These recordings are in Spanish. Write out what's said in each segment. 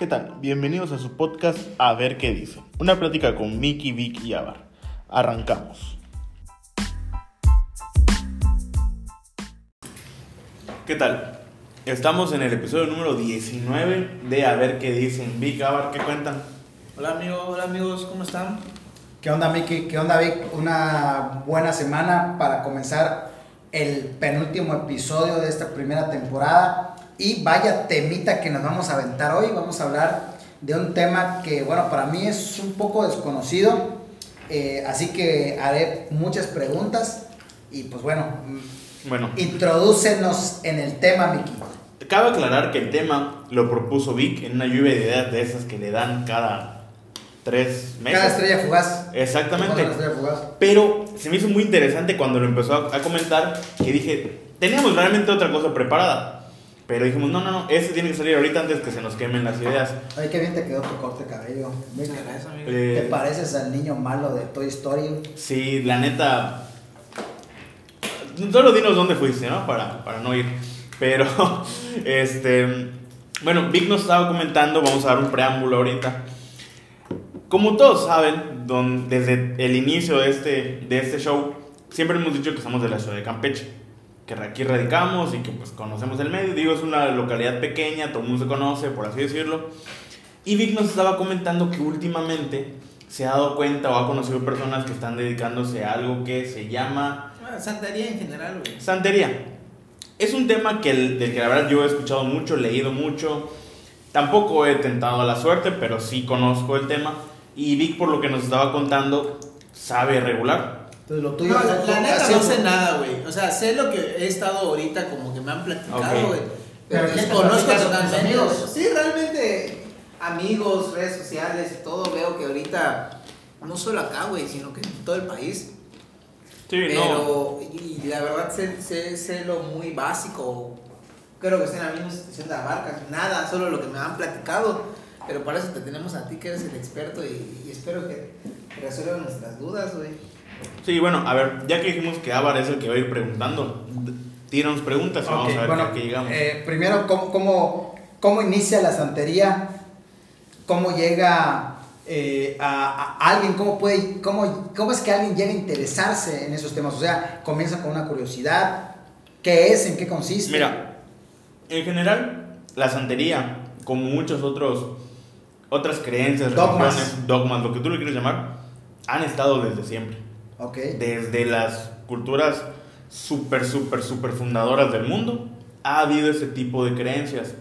¿Qué tal? Bienvenidos a su podcast A ver qué dice. Una plática con Mickey, Vic y Avar. Arrancamos. ¿Qué tal? Estamos en el episodio número 19 de A ver qué dicen. Vic, Avar, ¿qué cuentan? Hola amigos, hola amigos, ¿cómo están? ¿Qué onda, Miki? ¿Qué onda, Vic? Una buena semana para comenzar el penúltimo episodio de esta primera temporada. Y vaya temita que nos vamos a aventar hoy. Vamos a hablar de un tema que, bueno, para mí es un poco desconocido. Eh, así que haré muchas preguntas. Y pues bueno, Bueno, introdúcenos en el tema, Miki. cabe aclarar que el tema lo propuso Vic en una lluvia de ideas de esas que le dan cada tres meses. Cada estrella fugaz. Exactamente. Cada estrella fugaz. Pero se me hizo muy interesante cuando lo empezó a, a comentar que dije, teníamos realmente otra cosa preparada. Pero dijimos, no, no, no, ese tiene que salir ahorita antes que se nos quemen las ideas. Ay, qué bien te quedó tu corte de cabello. Vic. Muchas gracias amigo. Eh, Te pareces al niño malo de Toy Story. sí, la neta... Solo dinos dónde fuiste, ¿no? Para, para no ir. Pero, este... Bueno, Vic nos estaba comentando, vamos a dar un preámbulo ahorita. Como todos saben, don- desde el inicio de este, de este show, siempre hemos dicho que somos de la ciudad de Campeche. Que aquí radicamos y que pues conocemos el medio. Digo, es una localidad pequeña, todo el mundo se conoce, por así decirlo. Y Vic nos estaba comentando que últimamente se ha dado cuenta o ha conocido personas que están dedicándose a algo que se llama Bueno, Santería en general, güey. santería. Es un tema que el- del que la verdad yo he escuchado mucho, leído mucho. Tampoco he tentado la suerte, pero sí conozco el tema. Y Vic, por lo que nos estaba contando, sabe regular. Entonces lo tuyo No, la, la neta no sé nada, güey. O sea, sé lo que he estado ahorita como que me han platicado, güey. Pero Pero ¿quién te desconozco totalmente. amigos? Sí, realmente amigos, redes sociales y todo veo que ahorita, no solo acá, güey, sino que en todo el país. Sí, no. Pero, y la verdad sé, sé, sé lo muy básico. Creo que estoy en la misma situación de Abarcas. Nada, solo lo que me han platicado. Pero para eso te tenemos a ti que eres el experto y, y espero que resuelvan nuestras dudas, güey. Sí, bueno, a ver, ya que dijimos que Ávar es el que va a ir preguntando, tíranos preguntas y vamos a ver bueno, a qué llegamos. eh, primero, ¿cómo, cómo, cómo inicia la santería? ¿Cómo llega eh, a, a alguien? ¿Cómo, puede, cómo, ¿Cómo es que alguien llega a interesarse en esos temas? O sea, comienza con una curiosidad. ¿Qué es? ¿En qué consiste? Mira, en general, la santería, como muchos otros otras creencias, Dogmas. dogmas, lo que tú le quieras llamar, han estado desde siempre. Desde las culturas súper, súper, súper fundadoras del mundo, ha habido ese tipo de creencias.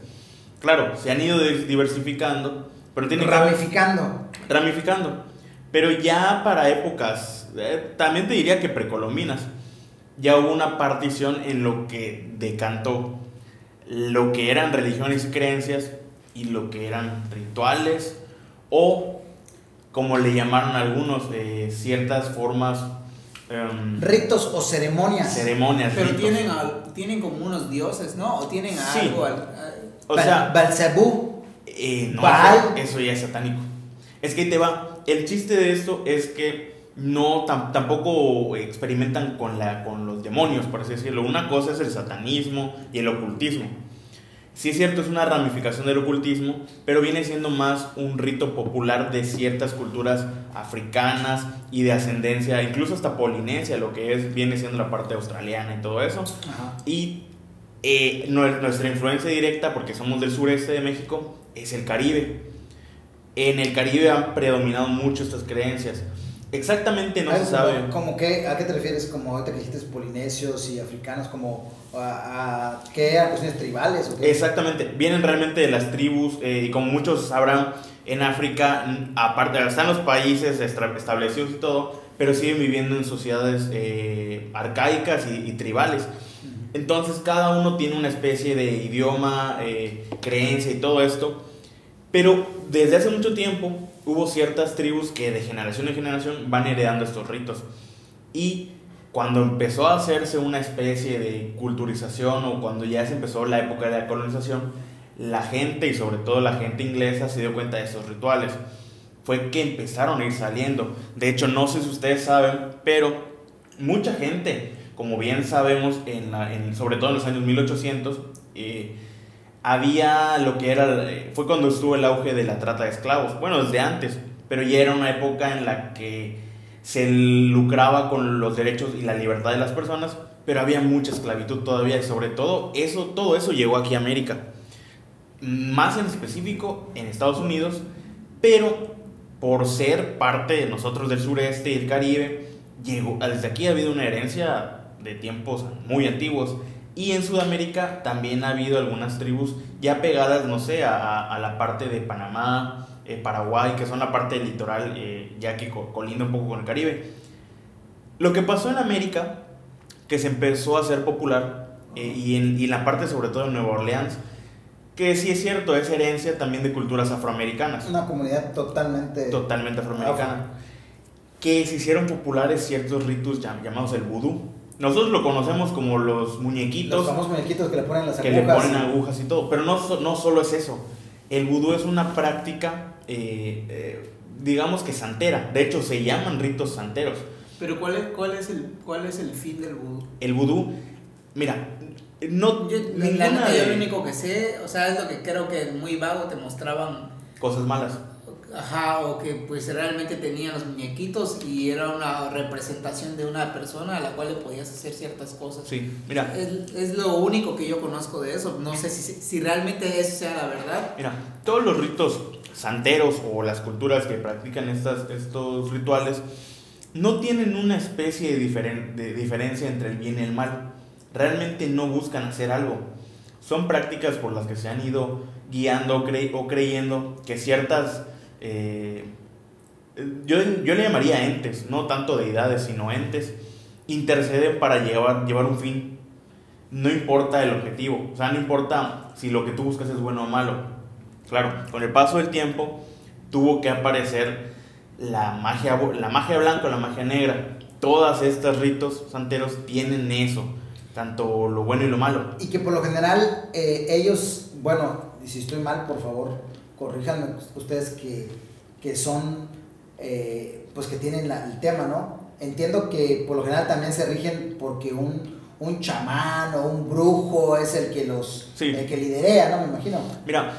Claro, se han ido diversificando, pero tiene que haber- Ramificando. ramificando. Pero ya para épocas, eh, también te diría que precolombinas, ya hubo una partición en lo que decantó lo que eran religiones y creencias y lo que eran rituales o, como le llamaron algunos, eh, ciertas formas, em, Ritos o ceremonias. ceremonias. Pero ritos. tienen, al- tienen como unos dioses, ¿no? O tienen Sí. algo. al- a- O Ba- sea, Belcebú. Eh, no, Baal. eso, eso ya es satánico. Es que ahí te va. El chiste de esto es que no tam- tampoco experimentan con, la, con los demonios, por así decirlo. Una cosa es el satanismo y el ocultismo. Sí es cierto, es una ramificación del ocultismo, pero viene siendo más un rito popular de ciertas culturas africanas y de ascendencia, incluso hasta polinesia, lo que es, viene siendo la parte australiana y todo eso. Ajá. Y eh, nue- nuestra influencia directa, porque somos del sureste de México, es el Caribe. En el Caribe han predominado mucho estas creencias. Exactamente no se como- sabe. como que, ¿A qué te refieres? Como ahorita que dijiste polinesios y africanos, como a, a ¿qué? ¿A cuestiones tribales? ¿o qué? Exactamente, vienen realmente de las tribus eh, y como muchos sabrán, en África, mm, aparte, están los países establecidos y todo, pero siguen viviendo en sociedades eh, arcaicas y, y tribales. Entonces cada uno tiene una especie de idioma, eh, creencia y todo esto. Pero desde hace mucho tiempo hubo ciertas tribus que de generación en generación van heredando estos ritos. Y cuando empezó a hacerse una especie de culturización o cuando ya se empezó la época de la colonización, la gente y sobre todo la gente inglesa se dio cuenta de estos rituales. Fue que empezaron a ir saliendo. De hecho, no sé si ustedes saben, pero mucha gente, como bien sabemos, en- sobre todo en los años 1800, eh, había lo que era, fue cuando estuvo el auge de la trata de esclavos, bueno, desde antes, pero ya era una época en la que se lucraba con los derechos y la libertad de las personas, pero había mucha esclavitud todavía y sobre todo eso, todo eso llegó aquí a América, más en específico en Estados Unidos, pero por ser parte de nosotros del sureste y el Caribe, llegó, desde aquí ha habido una herencia de tiempos muy antiguos y en Sudamérica también ha habido algunas tribus ya pegadas, no sé, a, a la parte de Panamá, eh, Paraguay, que son la parte del litoral, eh, ya que colinda un poco con el Caribe. Lo que pasó en América, que se empezó a hacer popular, eh, y, en, y la parte sobre todo de Nueva Orleans, que sí es cierto, es herencia también de culturas afroamericanas. Una comunidad totalmente... Totalmente afroamericana. Que se hicieron populares ciertos ritos llamados el vudú nosotros lo conocemos como los muñequitos. Los famosos muñequitos que le ponen las agujas. Que le ponen agujas y todo. Pero no, no solo es eso. El vudú es una práctica, eh, eh, digamos que santera. De hecho, se llaman ritos santeros. Pero ¿cuál es, cuál es, el, cuál es el fin del vudú? El vudú, mira, no... Yo, la yo lo único que sé, o sea, es lo que creo que muy vago te mostraban... Cosas malas. Ajá, o que pues realmente tenían los muñequitos y era una representación de una persona a la cual le podías hacer ciertas cosas. Sí, mira. Es, es lo único que yo conozco de eso. No sé si, si realmente eso sea la verdad. Mira, todos los ritos santeros o las culturas que practican estas, estos rituales no tienen una especie de, de diferencia entre el bien y el mal. Realmente no buscan hacer algo. Son prácticas por las que se han ido guiando o creyendo que ciertas eh, yo, yo, le llamaría entes, no tanto deidades, sino entes, interceden para llevar, llevar un fin. No importa el objetivo, o sea, no importa si lo que tú buscas es bueno o malo. Claro, con el paso del tiempo tuvo que aparecer la magia, la magia blanca la magia negra. Todas estos ritos santeros tienen eso, tanto lo bueno y lo malo. Y que por lo general eh, ellos, bueno, si estoy mal, por favor, corríjanme ustedes que, son, eh, pues que tienen el tema, ¿no? Entiendo que por lo general también se rigen porque un, un chamán o un brujo es el que los, el que liderea, ¿no? Me imagino. Mira,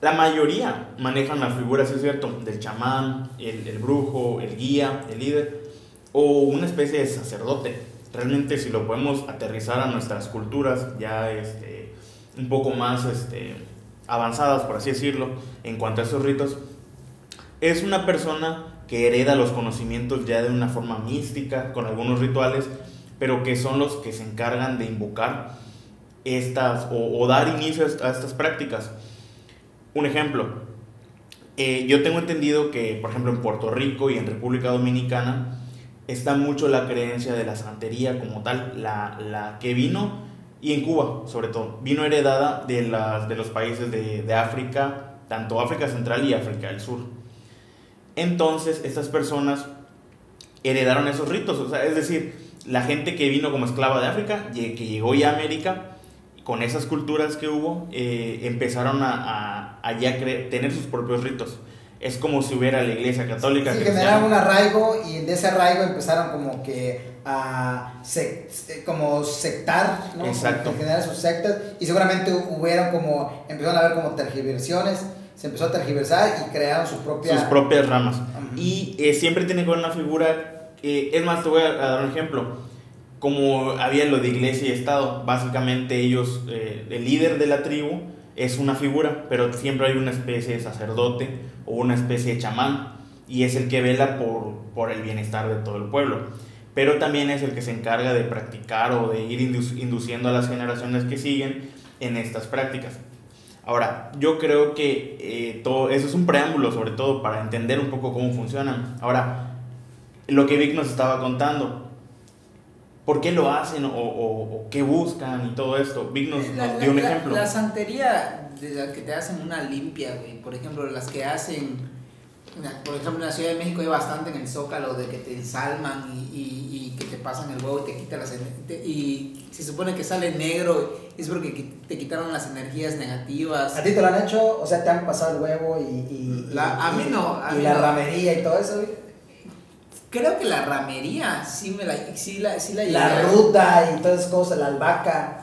la mayoría manejan las figuras, es cierto, del chamán, el, el, brujo, el guía, el líder, o una especie de sacerdote. Realmente si lo podemos aterrizar a nuestras culturas, ya este, un poco más este, avanzadas, por así decirlo, en cuanto a esos ritos, es una persona que hereda los conocimientos ya de una forma mística, con algunos rituales, pero que son los que se encargan de invocar estas o, dar inicio a estas prácticas. Un ejemplo, eh, yo tengo entendido que, por ejemplo, en Puerto Rico y en República Dominicana está mucho la creencia de la santería como tal, la, la que vino y en Cuba, sobre todo, vino heredada de, las, de los países de, de África, tanto África Central y África del Sur. Entonces, estas personas heredaron esos ritos, o sea, es decir, la gente que vino como esclava de África, que llegó ya a América, con esas culturas que hubo, eh, empezaron a, a, ya tener sus propios ritos es como si hubiera la iglesia católica. Sí, generaron un arraigo y de ese arraigo empezaron como que a como sectar, ¿no? Exacto. generar sus sectas y seguramente hubieron como, empezaron a ver como tergiversiones, se empezó a tergiversar y crearon sus propias... Sus propias ramas. Y eh, siempre tiene que haber una figura, es más, te voy a, dar un ejemplo. Como había lo de iglesia y estado, básicamente ellos, eh, el líder de la tribu, es una figura, pero siempre hay una especie de sacerdote o una especie de chamán y es el que vela por, por el bienestar de todo el pueblo. Pero también es el que se encarga de practicar o de ir induciendo a las generaciones que siguen en estas prácticas. Ahora, yo creo que eh, todo eso es un preámbulo, sobre todo para entender un poco cómo funcionan. Ahora, lo que Vic nos estaba contando, por qué lo hacen o, qué buscan y todo esto. Vic nos, dio un ejemplo. La santería de la que te hacen una limpia, güey. Por ejemplo, las que hacen, por ejemplo, en la Ciudad de México hay bastante en el Zócalo de que te ensalman y, y, que te pasan el huevo y te quitan las Y se supone que sale negro, es porque te quitaron las energías negativas. ¿A ti te lo han hecho? O sea, te han pasado el huevo y... a mí no. y la ramería y todo eso, güey. Creo que la ramería sí me la, sí la, sí la, la ruta y todas esas cosas, la albahaca.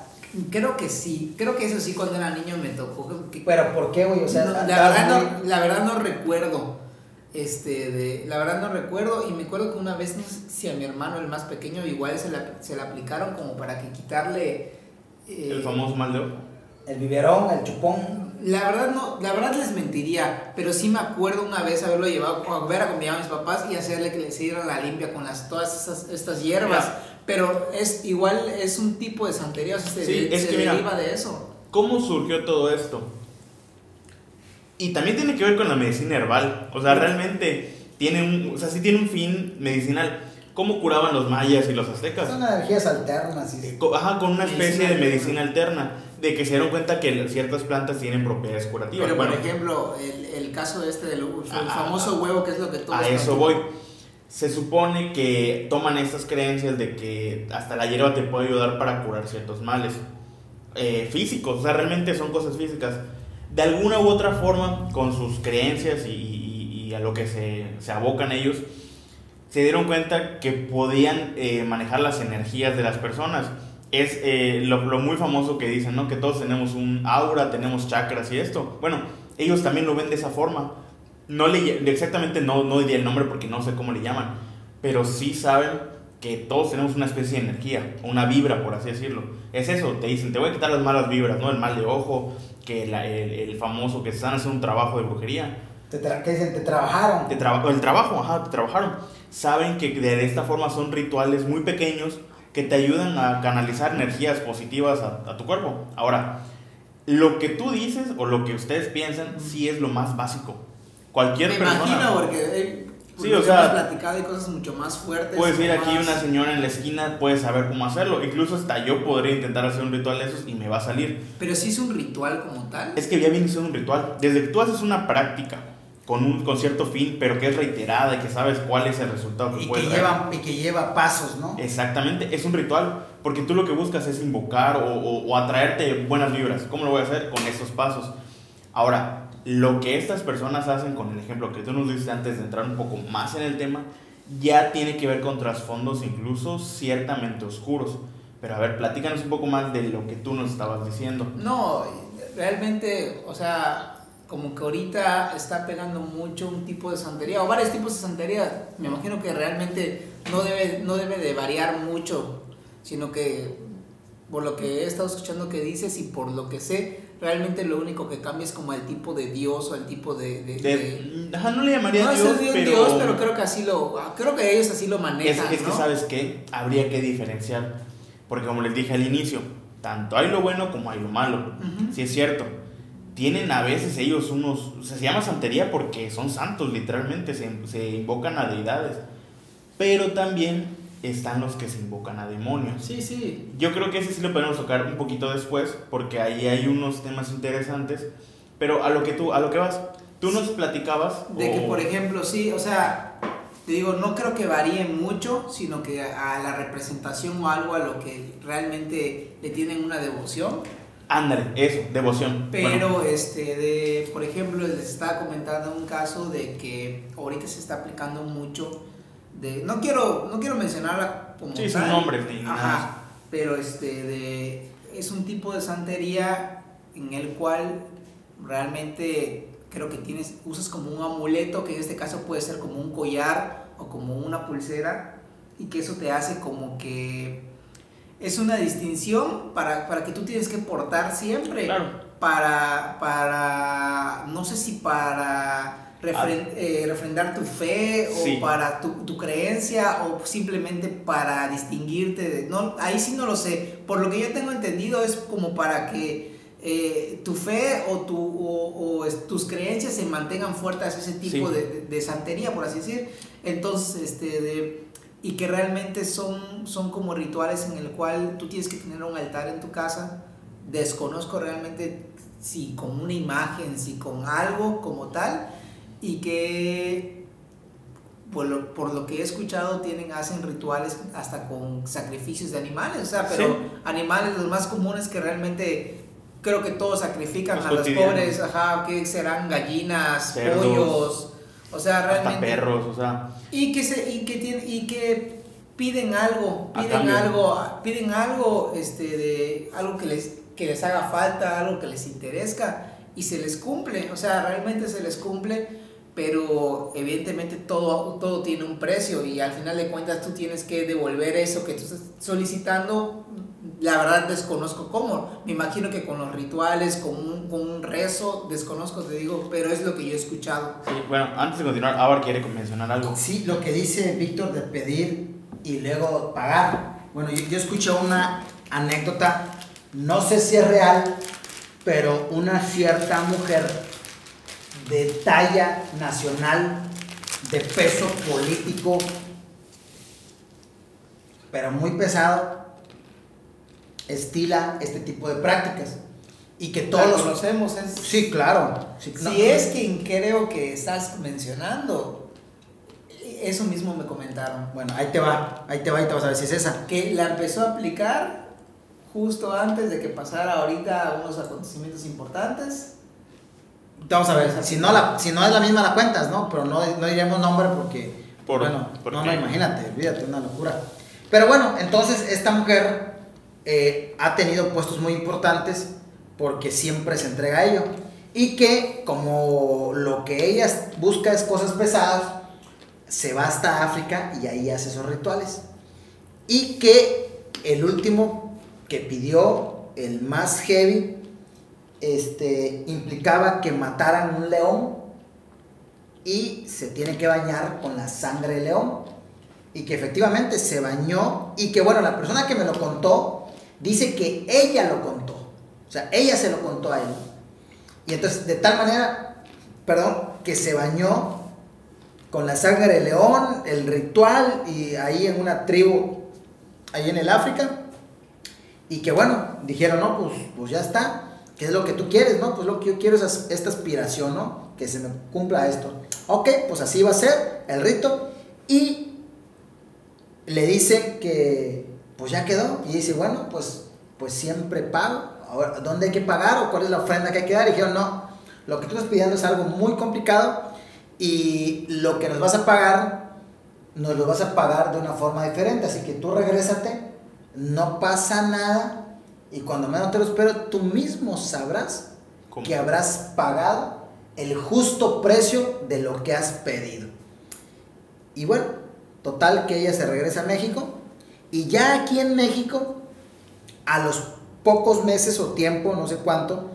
Creo que sí, creo que eso sí cuando era niño me tocó. que- Pero ¿por qué, güey? O sea, No, la, estabas verdad muy- no, la verdad no recuerdo. Este, de, la verdad no recuerdo y me acuerdo que una vez, no sé si a mi hermano, el más pequeño, igual se la, se la aplicaron como para que quitarle... eh, El famoso mal de ojo. El biberón, el chupón. La verdad no, la verdad les mentiría, pero sí me acuerdo una vez haberlo llevado a ver a mis papás y hacerle que les hicieran la limpia con las, todas esas, estas hierbas. Pero es igual, es un tipo de santería, o sea, se, Sí, es se que mira, deriva de eso. ¿Cómo surgió todo esto? Y también tiene que ver con la medicina herbal. O sea, realmente tiene un, o sea, sí tiene un fin medicinal. ¿Cómo curaban los mayas y los aztecas? Son energías alternas. y- Co- Ajá, con una especie Medicina de medicina alterna, de que se dieron cuenta que ciertas plantas tienen propiedades curativas. Pero Bueno, por ejemplo, el, el caso este del el Ah, famoso huevo, que es lo que todos a eso voy. Se supone que toman estas creencias de que hasta la hierba te puede ayudar para curar ciertos males eh, físicos, o sea, realmente son cosas físicas. De alguna u otra forma, con sus creencias y, a lo que se, se abocan ellos, se dieron cuenta que podían eh, manejar las energías de las personas. Es eh, lo, lo muy famoso que dicen, ¿no? Que todos tenemos un aura, tenemos chakras y esto. Bueno, ellos también lo ven de esa forma. No le, exactamente no, no diría el nombre porque no sé cómo le llaman, pero sí saben que todos tenemos una especie de energía, una vibra, por así decirlo. Es eso, te dicen, te voy a quitar las malas vibras, ¿no? El mal de ojo, que la- el, el famoso que están haciendo un trabajo de brujería. Te tra- ¿Qué dicen? Te trabajaron. Te traba- el trabajo, ajá, te trabajaron. Saben que de esta forma son rituales muy pequeños que te ayudan a canalizar energías positivas a, a tu cuerpo. Ahora, lo que tú dices o lo que ustedes piensan sí es lo más básico. Cualquier Me persona. imagino, porque eh, Sí, porque o sea, platicado de cosas mucho más fuertes. Puedes ir aquí más- una señora en la esquina, puedes saber cómo hacerlo. Incluso hasta yo podría intentar hacer un ritual de esos y me va a salir. Pero sí es un ritual como tal. Es que ya viene siendo un ritual. Desde que tú haces una práctica con un con cierto fin, pero que es reiterada y que sabes cuál es el resultado que Y puedes que, lleva, y que lleva pasos, ¿no? Exactamente, es un ritual. Porque tú lo que buscas es invocar o, o- o atraerte buenas vibras. ¿Cómo lo voy a hacer? Con estos pasos. Ahora, lo que estas personas hacen con el ejemplo que tú nos diste antes de entrar un poco más en el tema, ya tiene que ver con trasfondos incluso ciertamente oscuros. Pero a ver, platícanos un poco más de lo que tú nos estabas diciendo. No, realmente, o sea, como que ahorita está pegando mucho un tipo de santería, o varios tipos de santería. Me imagino que realmente no debe, no debe de variar mucho, sino que por lo que he estado escuchando que dices y por lo que sé, realmente lo único que cambia es como el tipo de dios o el tipo de... de- de- De- ajá, no le llamaría no Dios, dios, pero, Dios, pero creo que así lo... Creo que ellos así lo manejan, es que ¿no? sabes qué, habría que diferenciar. Porque como les dije al inicio, tanto hay lo bueno como hay lo malo. Ujú. Sí es cierto. Tienen a veces ellos unos... o sea, se llama santería porque son santos, literalmente. Se, se invocan a deidades. Pero también están los que se invocan a demonios. Sí, sí. Yo creo que ese sí lo podemos tocar un poquito después. Porque ahí hay unos temas interesantes. Pero a lo que tú, a lo que vas. Tú nos platicabas... De que, por ejemplo, sí, o sea, te digo, no creo que varíe mucho, sino que a la representación o algo a lo que realmente le tienen una devoción. Ándale, eso, devoción. Pero, Bueno, este, de, por ejemplo, les estaba comentando un caso de que ahorita se está aplicando mucho de, no quiero, no quiero mencionarla como Sí, tal, nada. ajá, pero este, de, es un tipo de santería en el cual realmente creo que tienes, usas como un amuleto, que en este caso puede ser como un collar o como una pulsera, y que eso te hace como que es una distinción para, para que tú tienes que portar siempre claro. para, para, no sé si para refren- eh, refrendar tu fe o Sí. para tu, tu creencia o simplemente para distinguirte. De, no, ahí sí no lo sé. Por lo que yo tengo entendido es como para que eh, tu fe o, tu, o, o tus creencias se mantengan fuertes ese tipo Sí. de, de- de santería, por así decir. Entonces, este, de, y que realmente son, son como rituales en el cual tú tienes que tener un altar en tu casa. Desconozco realmente si con una imagen, si con algo como tal, y que por lo, por lo que he escuchado tienen, hacen rituales hasta con sacrificios de animales, o sea, pero Sí. animales los más comunes que realmente creo que todos sacrifican Los a los cotidianos. pobres, ajá, que serán gallinas, Cerdos, pollos, o sea, hasta realmente perros, o sea. y que se y que tiene y que piden algo, piden algo, piden algo, este, de algo que les, que les haga falta, algo que les interesa y se les cumple, o sea, realmente se les cumple, pero evidentemente todo, todo tiene un precio y al final de cuentas tú tienes que devolver eso que tú estás solicitando. La verdad desconozco cómo, me imagino que con los rituales, con un, con un rezo, desconozco, te digo, pero es lo que yo he escuchado. Sí, bueno, antes de continuar, Abar quiere mencionar algo. Sí, lo que dice Víctor de pedir y luego pagar. Bueno, yo, yo escuché una anécdota, no sé si es real, pero una cierta mujer de talla nacional, de peso político, pero muy pesado, estila este tipo de prácticas. Y que todos los... conocemos, es, Sí, claro. sí, no- Si es quien creo que estás mencionando, eso mismo me comentaron. Bueno, ahí te va, ahí te va y te vas a ver si es esa. Que la empezó a aplicar justo antes de que pasara ahorita unos acontecimientos importantes. Vamos a ver, si no, la, si no es la misma la cuentas, ¿no? Pero no, no diremos nombre porque, Por- bueno, ¿por no, no, imagínate, olvídate, una locura. Pero bueno, entonces esta mujer eh, ha tenido puestos muy importantes porque siempre se entrega a ello. Y que como lo que ella busca es cosas pesadas, se va hasta África y ahí hace esos rituales. Y que el último que pidió, el más heavy, este, implicaba que mataran un león y se tiene que bañar con la sangre del león. Y que efectivamente se bañó y que bueno, la persona que me lo contó dice que ella lo contó. O sea, ella se lo contó a él. Y entonces, de tal manera, perdón, que se bañó con la sangre del león, el ritual, y ahí en una tribu, ahí en el África. Y que bueno, dijeron, no, pues, pues ya está. ¿Qué es lo que tú quieres, no? Pues lo que yo quiero es esta aspiración, ¿no? Que se me cumpla esto. Ok, pues así va a ser el rito. Y le dice que, pues ya quedó. Y dice, bueno, pues, pues siempre pago. ¿dónde hay que pagar o cuál es la ofrenda que hay que dar? Y dijeron, no, lo que tú estás pidiendo es algo muy complicado y lo que nos vas a pagar, nos lo vas a pagar de una forma diferente. Así que tú regrésate, no pasa nada y cuando menos te lo espero, tú mismo sabrás ¿Cómo? que habrás pagado el justo precio de lo que has pedido. Y bueno, total que ella se regresa a México y ya aquí en México, a los pocos meses o tiempo, no sé cuánto,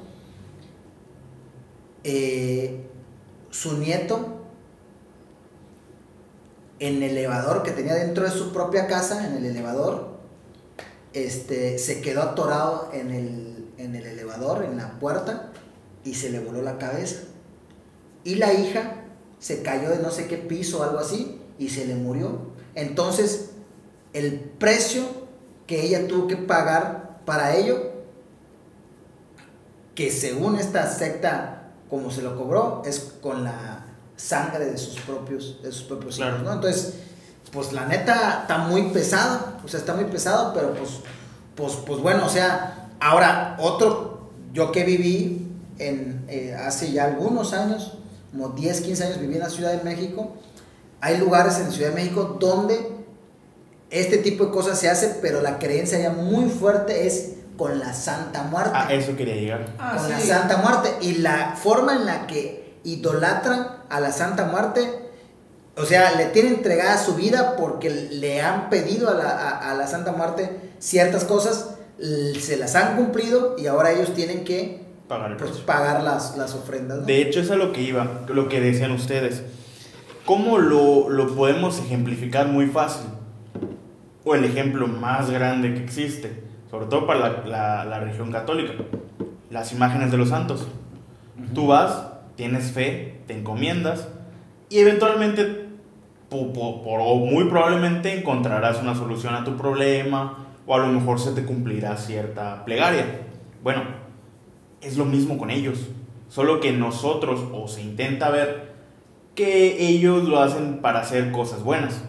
eh, su nieto en el elevador que tenía dentro de su propia casa, en el elevador, este, se quedó atorado en el, en el elevador, en la puerta, y se le voló la cabeza. Y la hija se cayó de no sé qué piso o algo así, y se le murió. Entonces, el precio que ella tuvo que pagar para ello, que según esta secta, como se lo cobró, es con la sangre de sus propios, de sus propios Claro. hijos, ¿no? Entonces, pues la neta está muy pesado, o sea, está muy pesado, pero pues, pues, pues bueno, o sea, ahora otro, yo que viví en, eh, hace ya algunos años, como 10, 15 años viví en la Ciudad de México, hay lugares en la Ciudad de México donde este tipo de cosas se hace, pero la creencia ya muy fuerte es con la Santa Muerte A eso quería llegar. Ah, con la sí. Santa Muerte y la forma en la que idolatran a la Santa Muerte, o sea, le tienen entregada su vida porque le han pedido a la, a- a la Santa Muerte ciertas cosas, se las han cumplido y ahora ellos tienen que Pagar pues, pagar las, las ofrendas. ¿no? De hecho, es a lo que iba, lo que decían ustedes. ¿Cómo lo, lo podemos ejemplificar muy fácil? O el ejemplo más grande que existe, sobre todo para la, la- la religión católica, las imágenes de los santos. Tú vas, tienes fe, te encomiendas y eventualmente, po- po- por- o muy probablemente, encontrarás una solución a tu problema o a lo mejor se te cumplirá cierta plegaria. Bueno, es lo mismo con ellos, solo que nosotros, o se intenta ver, que ellos lo hacen para hacer cosas buenas.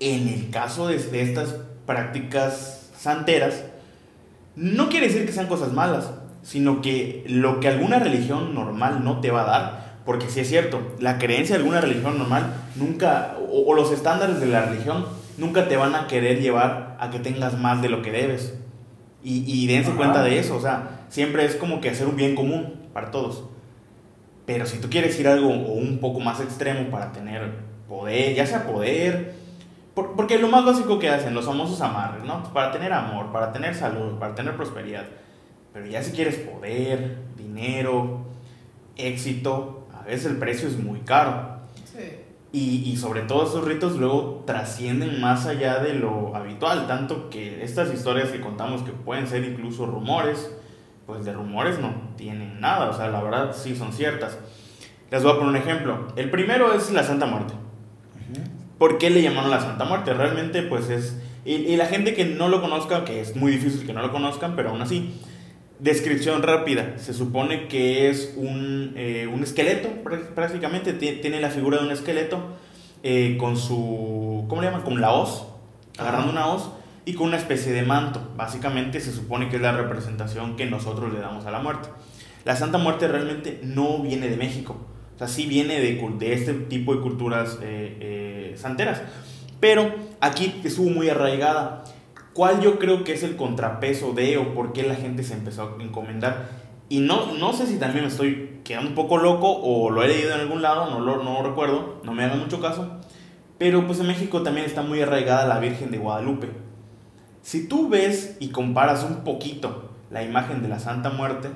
En el caso de, de estas prácticas santeras, no quiere decir que sean cosas malas, sino que lo que alguna religión normal no te va a dar, porque si es cierto, la creencia de alguna religión normal nunca, o, o los estándares de la religión nunca te van a querer llevar a que tengas más de lo que debes. Y, y dense cuenta de eso, o sea, siempre es como que hacer un bien común para todos. Pero si tú quieres ir a algo o un poco más extremo para tener poder, ya sea poder, por- porque lo más básico que hacen los famosos amarres, ¿no? Para tener amor, para tener salud, para tener prosperidad. Pero ya si quieres poder, dinero, éxito, veces el precio es muy caro. Sí. Y, y sobre todo esos ritos luego trascienden más allá de lo habitual, tanto que estas historias que contamos que pueden ser incluso rumores, pues de rumores no tienen nada, o sea, la verdad sí son ciertas. Les voy a poner un ejemplo. El primero es la Santa Muerte. ¿Por qué le llamaron la Santa Muerte? Realmente pues es... Y, y la gente que no lo conozca, que es muy difícil que no lo conozcan, pero aún así, Descripción rápida. Se supone que es un, eh, un esqueleto, prá- prácticamente. Tie- Tiene la figura de un esqueleto eh, con su. ¿Cómo le llaman? Con la hoz. Agarrando una hoz y con una especie de manto. Básicamente se supone que es la representación que nosotros le damos a la muerte. La Santa Muerte realmente no viene de México. O sea, sí viene de, de este tipo de culturas eh, eh, santeras. Pero aquí estuvo muy arraigada. ¿Cuál yo creo que es el contrapeso de o por qué la gente se empezó a encomendar? Y no, no sé si también me estoy quedando un poco loco o lo he leído en algún lado, no lo no recuerdo, no me hagan mucho caso. Pero pues en México también está muy arraigada la Virgen de Guadalupe. Si tú ves y comparas un poquito la imagen de la Santa Muerte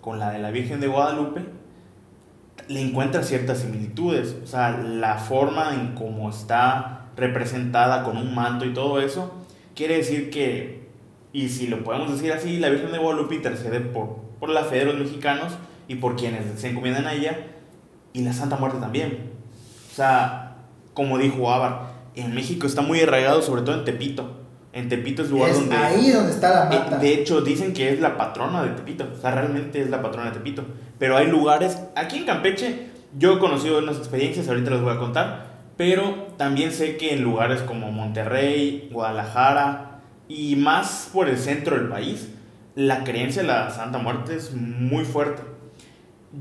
con la de la Virgen de Guadalupe, le encuentras ciertas similitudes. O sea, la forma en cómo está representada con un manto y todo eso, quiere decir que, y si lo podemos decir así, la Virgen de Guadalupe intercede por, por la fe de los mexicanos y por quienes se encomiendan a ella, y la Santa Muerte también. O sea, como dijo Ávar, en México está muy arraigado, sobre todo en Tepito. En Tepito es lugar Es donde... ahí donde está la Eh, mata. De hecho, dicen que es la patrona de Tepito. O sea, realmente es la patrona de Tepito. Pero hay lugares. Aquí en Campeche, yo he conocido unas experiencias, ahorita les voy a contar. Pero también sé que en lugares como Monterrey, Guadalajara y más por el centro del país, la creencia de la Santa Muerte es muy fuerte.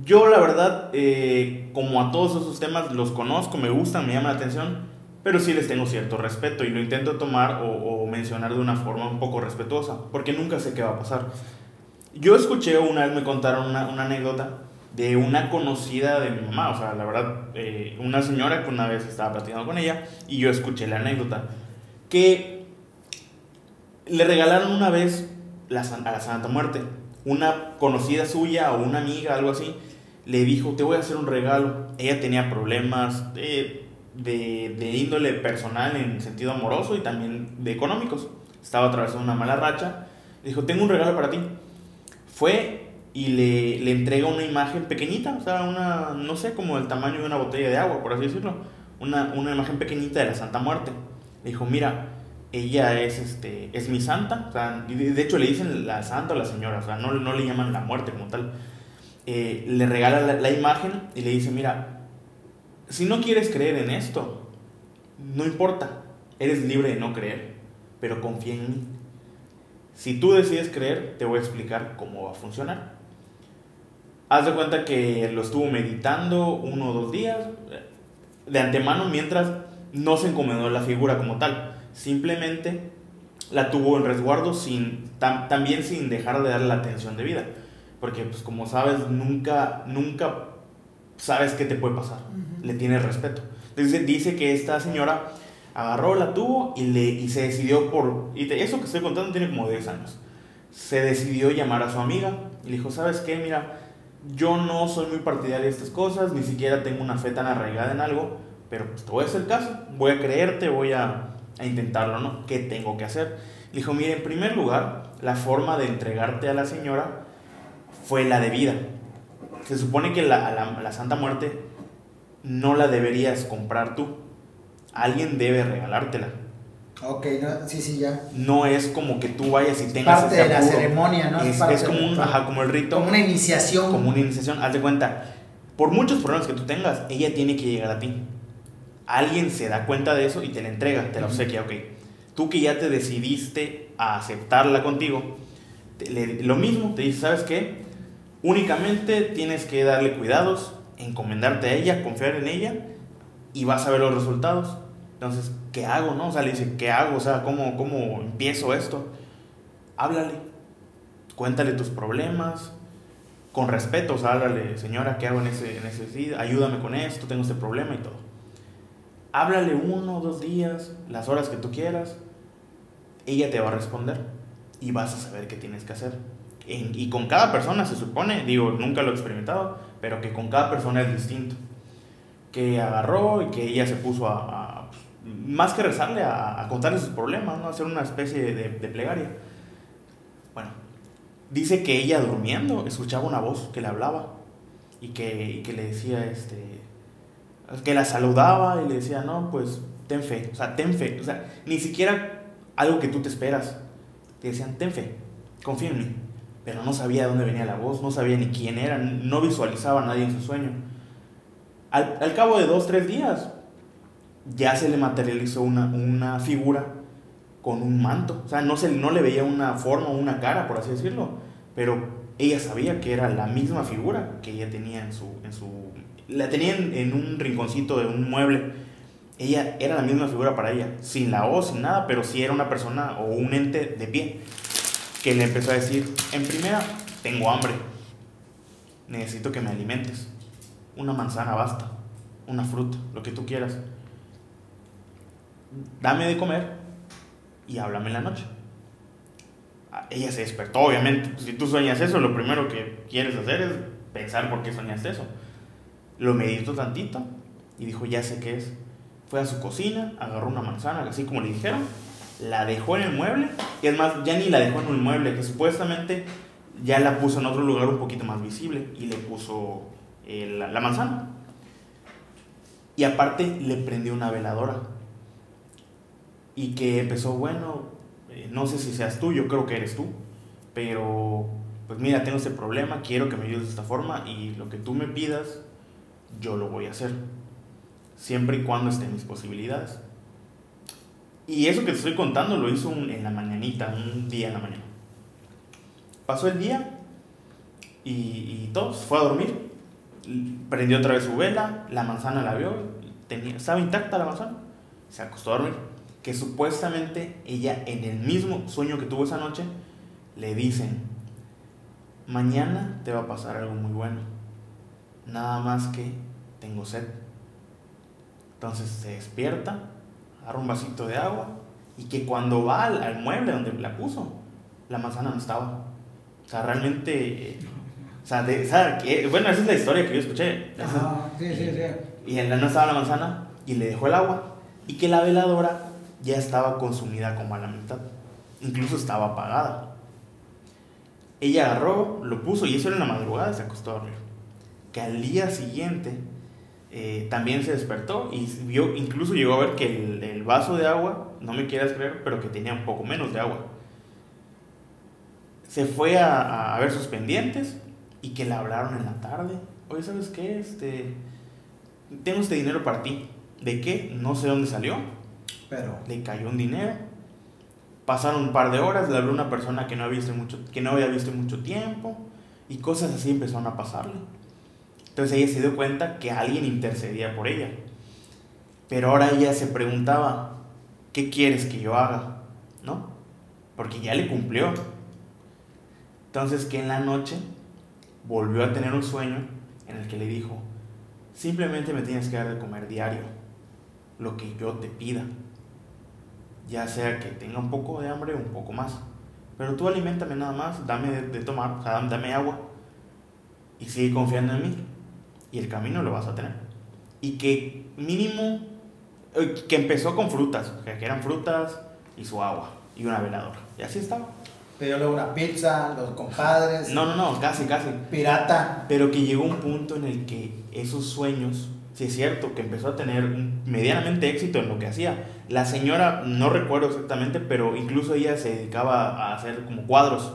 Yo, la verdad, eh, como a todos esos temas, los conozco, me gustan, me llaman la atención, pero sí les tengo cierto respeto y lo intento tomar o, mencionar de una forma un poco respetuosa, porque nunca sé qué va a pasar. Yo escuché una vez, me contaron una anécdota de una conocida de mi mamá, o sea, la verdad, eh, una señora que una vez estaba platicando con ella y yo escuché la anécdota, que le regalaron una vez a la Santa Muerte. Una conocida suya o una amiga, algo así, le dijo, te voy a hacer un regalo. Ella tenía problemas de, de, de índole personal en sentido amoroso y también de económicos. Estaba atravesando una mala racha. Le dijo, tengo un regalo para ti. Fue y le, le entrega una imagen pequeñita, o sea, una, no sé, como el tamaño de una botella de agua, por así decirlo. Una, una imagen pequeñita de la Santa Muerte. Le dijo, mira, ella es, este, es mi santa. O sea, de hecho le dicen la santa o la señora, o sea, no, no le llaman la muerte como tal. Eh, le regala la, la imagen y le dice, mira, si no quieres creer en esto, no importa, eres libre de no creer, pero confía en mí. Si tú decides creer, te voy a explicar cómo va a funcionar. Haz de cuenta que lo estuvo meditando uno o dos días de antemano mientras no se encomendó la figura como tal. Simplemente la tuvo en resguardo sin, tam- también sin dejar de darle la atención debida. Porque, pues, como sabes, nunca, nunca sabes qué te puede pasar. Le tienes respeto. Dice, dice que esta señora agarró, la tuvo y, le, y se decidió por... Y te- eso que estoy contando tiene como 10 años. Se decidió llamar a su amiga y le dijo, ¿sabes qué? Mira, yo no soy muy partidario de estas cosas, ni siquiera tengo una fe tan arraigada en algo, pero pues te voy a hacer caso, voy a creerte, voy a, a intentarlo, ¿no? ¿Qué tengo que hacer? Le dijo, mire, en primer lugar, la forma de entregarte a la señora fue la debida. Se supone que la, la, la Santa Muerte no la deberías comprar tú. Alguien debe regalártela. Ok, no, sí, sí, ya. No es como que tú vayas y tengas Parte ese de la ceremonia, ¿no? Es, es como, un, ajá, como el rito, como una iniciación. como una iniciación. Haz de cuenta, por muchos problemas que tú tengas, ella tiene que llegar a ti. Alguien se da cuenta de eso y te la entrega, te la obsequia, ok. Tú que ya te decidiste a aceptarla contigo, te- le- lo mismo, te dice, ¿sabes qué? Únicamente tienes que darle cuidados, encomendarte a ella, confiar en ella y vas a ver los resultados. Entonces, ¿qué hago, no? O sea, le dice, ¿qué hago? O sea, ¿cómo, cómo empiezo esto? Háblale, cuéntale tus problemas, con respeto, o sea, háblale, señora, ¿qué hago en ese, en ese? Ayúdame con esto, tengo este problema y todo. Háblale uno, dos días, las horas que tú quieras, ella te va a responder y vas a saber qué tienes que hacer. y con cada persona se supone, digo, nunca lo he experimentado, pero que con cada persona es distinto. Que agarró y que ella se puso a, más que rezarle, a, contarle sus problemas, ¿no? hacer una especie de, de plegaria. Bueno, dice que ella durmiendo escuchaba una voz que le hablaba y que, que le decía, este, que la saludaba y le decía, no, pues ten fe, o sea, ten fe, o sea, ni siquiera algo que tú te esperas. Te decían, ten fe, confía en mí. Pero no sabía de dónde venía la voz, no sabía ni quién era, no visualizaba a nadie en su sueño. Al, al cabo de dos, tres días, ya se le materializó una, una figura con un manto. O sea, no, se, no le veía una forma o una cara, por así decirlo, pero ella sabía que era la misma figura que ella tenía en su... En su la tenía en, un rinconcito de un mueble. Ella era la misma figura para ella, sin la voz, sin nada, pero sí era una persona o un ente de pie, que le empezó a decir, en primera, tengo hambre, necesito que me alimentes, una manzana basta, una fruta, lo que tú quieras. Dame de comer y háblame en la noche. Ah, ella se despertó, obviamente. Si tú sueñas eso, lo primero que quieres hacer es pensar por qué soñaste eso. Lo meditó tantito y dijo, ya sé qué es. Fue a su cocina, agarró una manzana, así como le dijeron, la dejó en el mueble, y es más, ya ni la dejó en un mueble, que supuestamente ya la puso en otro lugar un poquito más visible y le puso eh, la manzana. Y aparte le prendió una veladora y que empezó, bueno, eh, no sé si seas tú, yo creo que eres tú, pero pues mira, tengo este problema, quiero que me ayudes de esta forma y lo que tú me pidas, yo lo voy a hacer, siempre y cuando estén mis posibilidades. Y eso que te estoy contando lo hizo en la mañanita, un día en la mañana. Pasó el día y, y todo, fue a dormir, prendió otra vez su vela, la manzana la vio, tenía, estaba intacta la manzana, se acostó a dormir que supuestamente ella en el mismo sueño que tuvo esa noche le dicen, mañana te va a pasar algo muy bueno, nada más que tengo sed. Entonces se despierta, agarra un vasito de agua y que cuando va al, mueble donde la puso, la manzana no estaba. O sea, realmente... o sea, bueno, esa es la historia que yo escuché. sí, sí, sí. Y en la no estaba la manzana y le dejó el agua. Y que la veladora ya estaba consumida como a la mitad. Incluso estaba apagada. Ella agarró, lo puso y eso era en la madrugada se acostó a dormir. Que al día siguiente eh, también se despertó y vio, incluso llegó a ver que el, vaso de agua, no me quieras creer, pero que tenía un poco menos de agua. Se fue a, a ver sus pendientes y que le hablaron en la tarde. Oye, ¿sabes qué? Este, tengo este dinero para ti. ¿De qué? No sé dónde salió pero le cayó un dinero. Pasaron un par de horas, le habló una persona que no, había visto mucho, que no había visto mucho tiempo y cosas así empezaron a pasarle. Entonces ella se dio cuenta que alguien intercedía por ella. Pero ahora ella se preguntaba, ¿qué quieres que yo haga? ¿No? Porque ya le cumplió. Entonces que en la noche volvió a tener un sueño en el que le dijo, simplemente me tienes que dar de comer diario, lo que yo te pida ya sea que tenga un poco de hambre o un poco más. Pero tú alimentame nada más, dame de, tomar, o sea, dame agua y sigue confiando en mí. Y el camino lo vas a tener. Y que mínimo, eh, que empezó con frutas, que eran frutas y su agua y una veladora. Y así estaba. Pidió luego una pizza, los compadres. No, no, no, casi, casi. Pirata. Pero que llegó un punto en el que esos sueños sí es cierto que empezó a tener medianamente éxito en lo que hacía. La señora, no recuerdo exactamente, pero incluso ella se dedicaba a hacer como cuadros.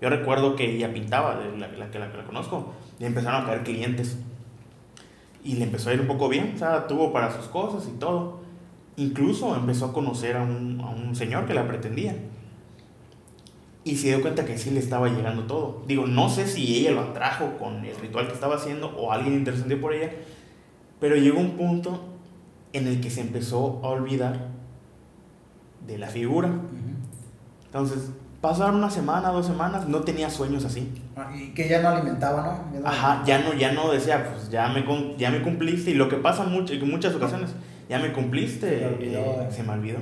Yo recuerdo que ella pintaba, la, la, que la, conozco, y empezaron a caer clientes. Y le empezó a ir un poco bien, o sea, tuvo para sus cosas y todo. Incluso empezó a conocer a un, a un señor que la pretendía. Y se dio cuenta que sí le estaba llegando todo. Digo, no sé si ella lo atrajo con el ritual que estaba haciendo o alguien intercedió por ella, pero llegó un punto en el que se empezó a olvidar de la figura. Entonces, pasaron una semana, dos semanas, no tenía sueños así. Ah, Y que ya no alimentaba, ¿no? Ya no Ajá, ya no, ya no decía, pues ya me, ya me cumpliste. Y lo que pasa mucho, en muchas ocasiones, ya me cumpliste, Se me olvidó, eh, eh. se me olvidó.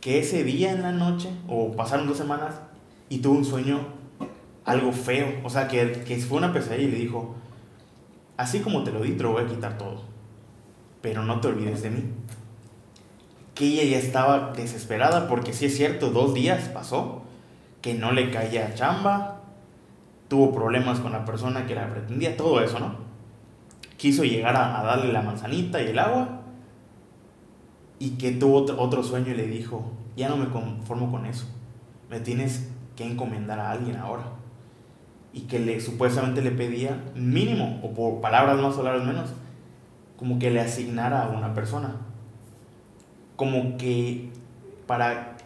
Que ese día en la noche, o pasaron dos semanas, y tuvo un sueño algo feo. O sea, que, que fue una pesadilla y le dijo, así como te lo di, te lo voy a quitar todo. Pero no te olvides de mí. Que ella ya estaba desesperada porque sí es cierto, dos días pasó que no le caía chamba, tuvo problemas con la persona que la pretendía, todo eso, ¿no? Quiso llegar a, a darle la manzanita y el agua y que tuvo otro, otro sueño y le dijo, ya no me conformo con eso, me tienes que encomendar a alguien ahora. Y que le supuestamente le pedía mínimo, o por palabras más o palabras menos, como que le asignara a una persona. Como que para...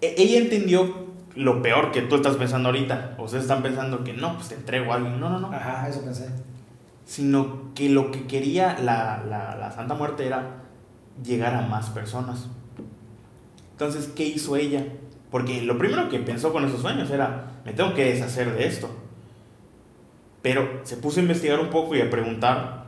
e- Ella entendió lo peor que tú estás pensando ahorita. Ustedes están pensando que no, pues te entrego a alguien. No, no, no. Ajá, eso pensé. Sino que lo que quería la, la, la Santa Muerte era llegar a más personas. Entonces, ¿qué hizo ella? Porque lo primero que pensó con esos sueños era, me tengo que deshacer de esto. Pero se puso a investigar un poco y a preguntar,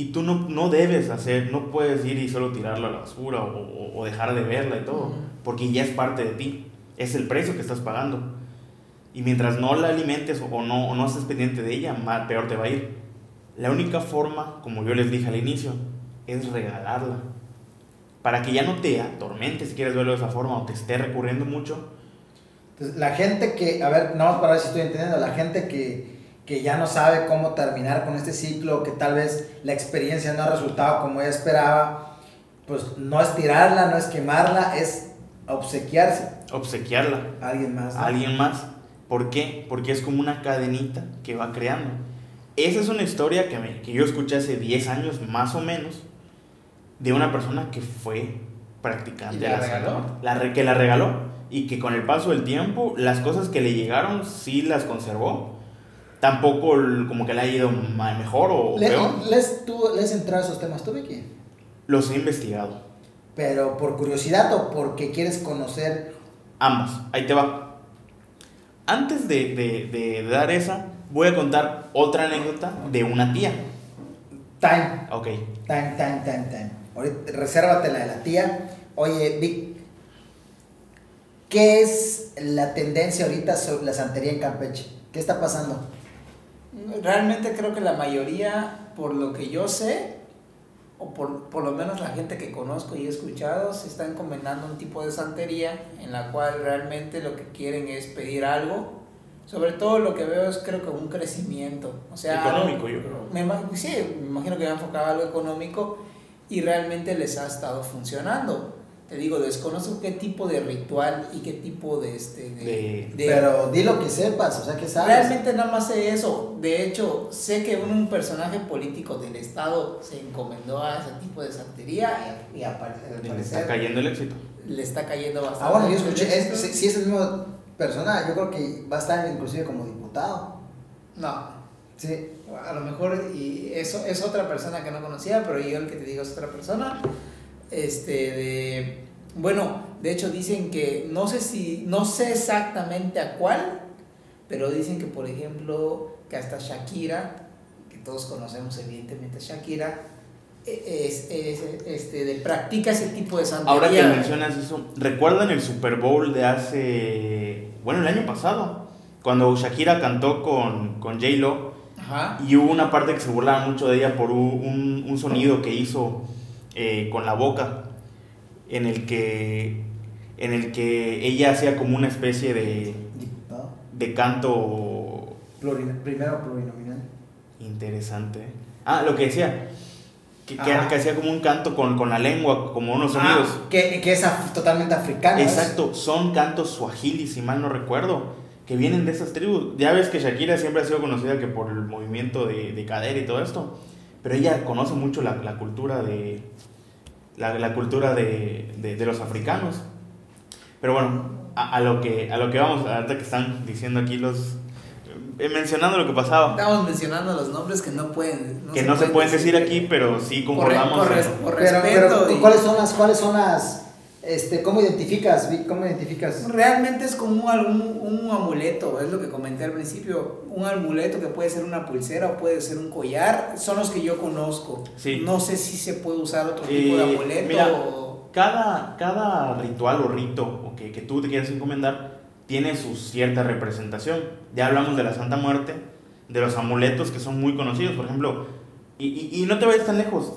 y tú no, no debes hacer, no puedes ir y solo tirarla a la basura o, o- o dejar de verla y todo, porque ya es parte de ti, es el precio que estás pagando. Y mientras no la alimentes o no, o no estés pendiente de ella, más, peor te va a ir. La única forma, como yo les dije al inicio, es regalarla. Para que ya no te atormente, si quieres verlo de esa forma, o te esté recurriendo mucho. Entonces, la gente que, a ver, no para ver si estoy entendiendo, la gente que, que ya no sabe cómo terminar con este ciclo, que tal vez la experiencia no ha resultado como ella esperaba, pues no es tirarla, no es quemarla, es obsequiarse Obsequiarla alguien más. alguien más. ¿Por qué? Porque es como una cadenita que va creando. Esa es una historia que, me- que yo escuché hace 10 años, más o menos, de una persona que fue practicante. ¿Y de la regaló? La re- que la regaló y que con el paso del tiempo las cosas que le llegaron sí las conservó. Tampoco el- como que le ha ido mejor o Le- peor. les, tú, les entrado a esos temas tú, Vicky? Los he investigado. Pero por curiosidad o porque quieres conocer. Ambas. Ahí te va. Antes de, de- de dar esa, voy a contar otra anécdota de una tía. Time, Ok. time, time, time, time. Ahorita, resérvate la de la tía. Oye, Vic, ¿qué es la tendencia ahorita sobre la santería en Campeche? ¿Qué está pasando? Realmente creo que la mayoría, por lo que yo sé, o por, por lo menos la gente que conozco y he escuchado, se está encomendando un tipo de santería en la cual realmente lo que quieren es pedir algo. Sobre todo lo que veo es creo que un crecimiento. O sea, Económico, algo- yo creo. me sí, me imagino que va enfocado a algo económico y realmente les ha estado funcionando. Te digo, desconozco qué tipo de ritual y qué tipo de... Este, de, De- de- Pero di lo que sepas, o sea, ¿qué sabes? Realmente nada más sé eso. De hecho, sé que un personaje político del Estado se encomendó a ese tipo de santería y, y al Le está cayendo el éxito. le está cayendo bastante. Ah, bueno, yo escuché, es- si, si es el mismo persona, yo creo que va a estar inclusive como diputado. No, Sí. a lo mejor y eso es otra persona que no conocía, pero yo el que te digo es otra persona. Este de bueno, de hecho dicen que no sé si no sé exactamente a cuál, pero dicen que por ejemplo que hasta Shakira, que todos conocemos evidentemente a Shakira, e- es, es, este de practica ese tipo de santería. Ahora que mencionas eso, ¿recuerdan el Super Bowl de hace, bueno, el año pasado? Cuando Shakira cantó con, con J-Lo y hubo una parte que se burlaba mucho de ella por un, un- un sonido que hizo eh, con la boca, en el que, en el que ella hacía como una especie de, de canto Plurina- primero plurinominal. interesante. Ah, lo que decía, que, que, Ajá. que hacía como un canto con, con la lengua, como unos sonidos. Ah, que, que es af- totalmente africano. Exacto, son cantos suajili, si mal no recuerdo, que vienen de esas tribus. Ya ves que Shakira siempre ha sido conocida que por el movimiento de, de cadera y todo esto, pero ella conoce mucho la, la cultura de la, la cultura de, de- de los africanos. Pero bueno, a, a lo que a lo que vamos, ahorita que están diciendo aquí los eh, mencionando lo que pasaba. Estamos mencionando los nombres que no pueden. que no se pueden decir aquí, pero sí Por, re- concordamos. por por Pero, respeto. pero, y- ¿cuáles son las, cuáles son las, este, cómo identificas, Vic? ¿Cómo identificas? Realmente es como un, un amuleto, es lo que comenté al principio. Un amuleto que puede ser una pulsera o puede ser un collar. Son los que yo conozco. Sí. No sé si se puede usar otro tipo de amuleto. mira, o- cada, cada ritual o rito o que, que tú te quieras encomendar tiene su cierta representación. Ya hablamos de la Santa Muerte, de los amuletos que son muy conocidos, por ejemplo, y, y- y no te vayas tan lejos.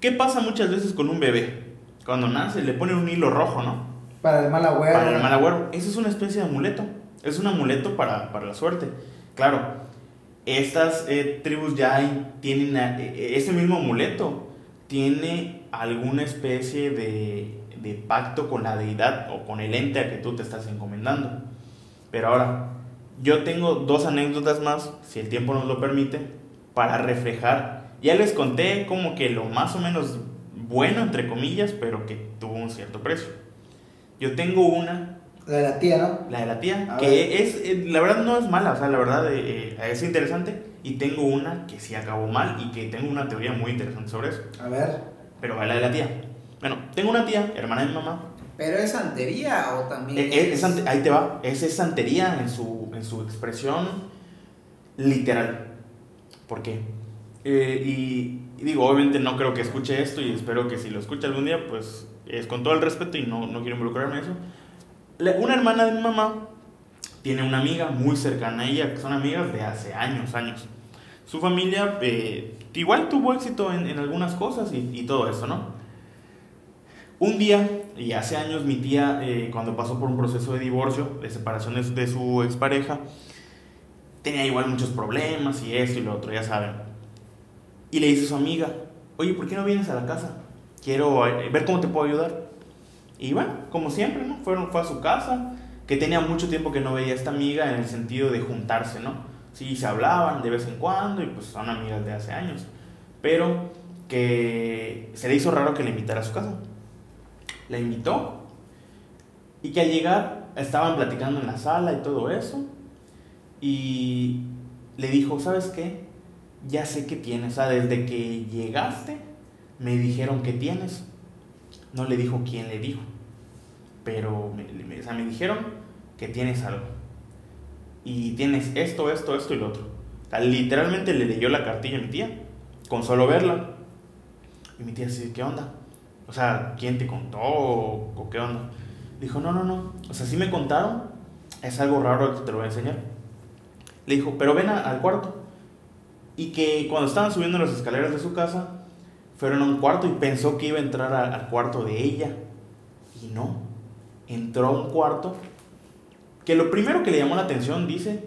¿Qué pasa muchas veces con un bebé? Cuando nace le ponen un hilo rojo, ¿no? Para el mal agüero. Para el mal agüero. Eso es una especie de amuleto. Es un amuleto para, para la suerte. Claro, estas eh, tribus ya hay- tienen eh, ese mismo amuleto. Tiene alguna especie de, de pacto con la deidad o con el ente a que tú te estás encomendando. Pero ahora, yo tengo dos anécdotas más, si el tiempo nos lo permite, para reflejar. Ya les conté como que lo más o menos bueno, entre comillas, pero que tuvo un cierto precio. Yo tengo una La de la tía, ¿no? la de la tía, A que ver. es, eh, la verdad no es mala, o sea, la verdad eh, es interesante. Y tengo una que sí acabó mal y que tengo una teoría muy interesante sobre eso. A ver. Pero va la de la tía. Bueno, tengo una tía, hermana de mi mamá. Pero es santería o también. Eh, eh, es sante- ahí te va, es, es santería en su, en su expresión literal. ¿Por qué? Eh, y, y digo, obviamente no creo que escuche esto y espero que si lo escucha algún día, pues es con todo el respeto y no, no quiero involucrarme en eso. La- una hermana de mi mamá tiene una amiga muy cercana a ella, que son amigas de hace años, años. Su familia eh, igual tuvo éxito en, en algunas cosas y, y todo eso, ¿no? Un día, y hace años, mi tía, eh, cuando pasó por un proceso de divorcio, de separación de, de su expareja, tenía igual muchos problemas y esto y lo otro, ya saben. Y le dice a su amiga, oye, ¿por qué no vienes a la casa? Quiero eh, ver cómo te puedo ayudar. Y bueno, como siempre, ¿no? Fueron, fue a su casa, que tenía mucho tiempo que no veía a esta amiga en el sentido de juntarse, ¿no? Sí, se hablaban de vez en cuando y pues son amigas de hace años. Pero que se le hizo raro que le invitara a su casa. La invitó y que al llegar estaban platicando en la sala y todo eso. Y le dijo, ¿sabes qué? Ya sé que tienes. O sea, desde que llegaste me dijeron que tienes. No le dijo quién le dijo. Pero me, o sea, me dijeron que tienes algo. Y tienes esto, esto, esto y lo otro. Literalmente le leyó la cartilla a mi tía. Con solo verla. Y mi tía así, ¿qué onda? O sea, ¿quién te contó o, qué onda? Dijo, no, no, no. O sea, sí me contaron. Es algo raro que te lo voy a enseñar. Le dijo, pero ven al cuarto. Y que cuando estaban subiendo las escaleras de su casa, fueron a un cuarto y pensó que iba a entrar a- al cuarto de ella. Y no. Entró a un cuarto que lo primero que le llamó la atención, dice,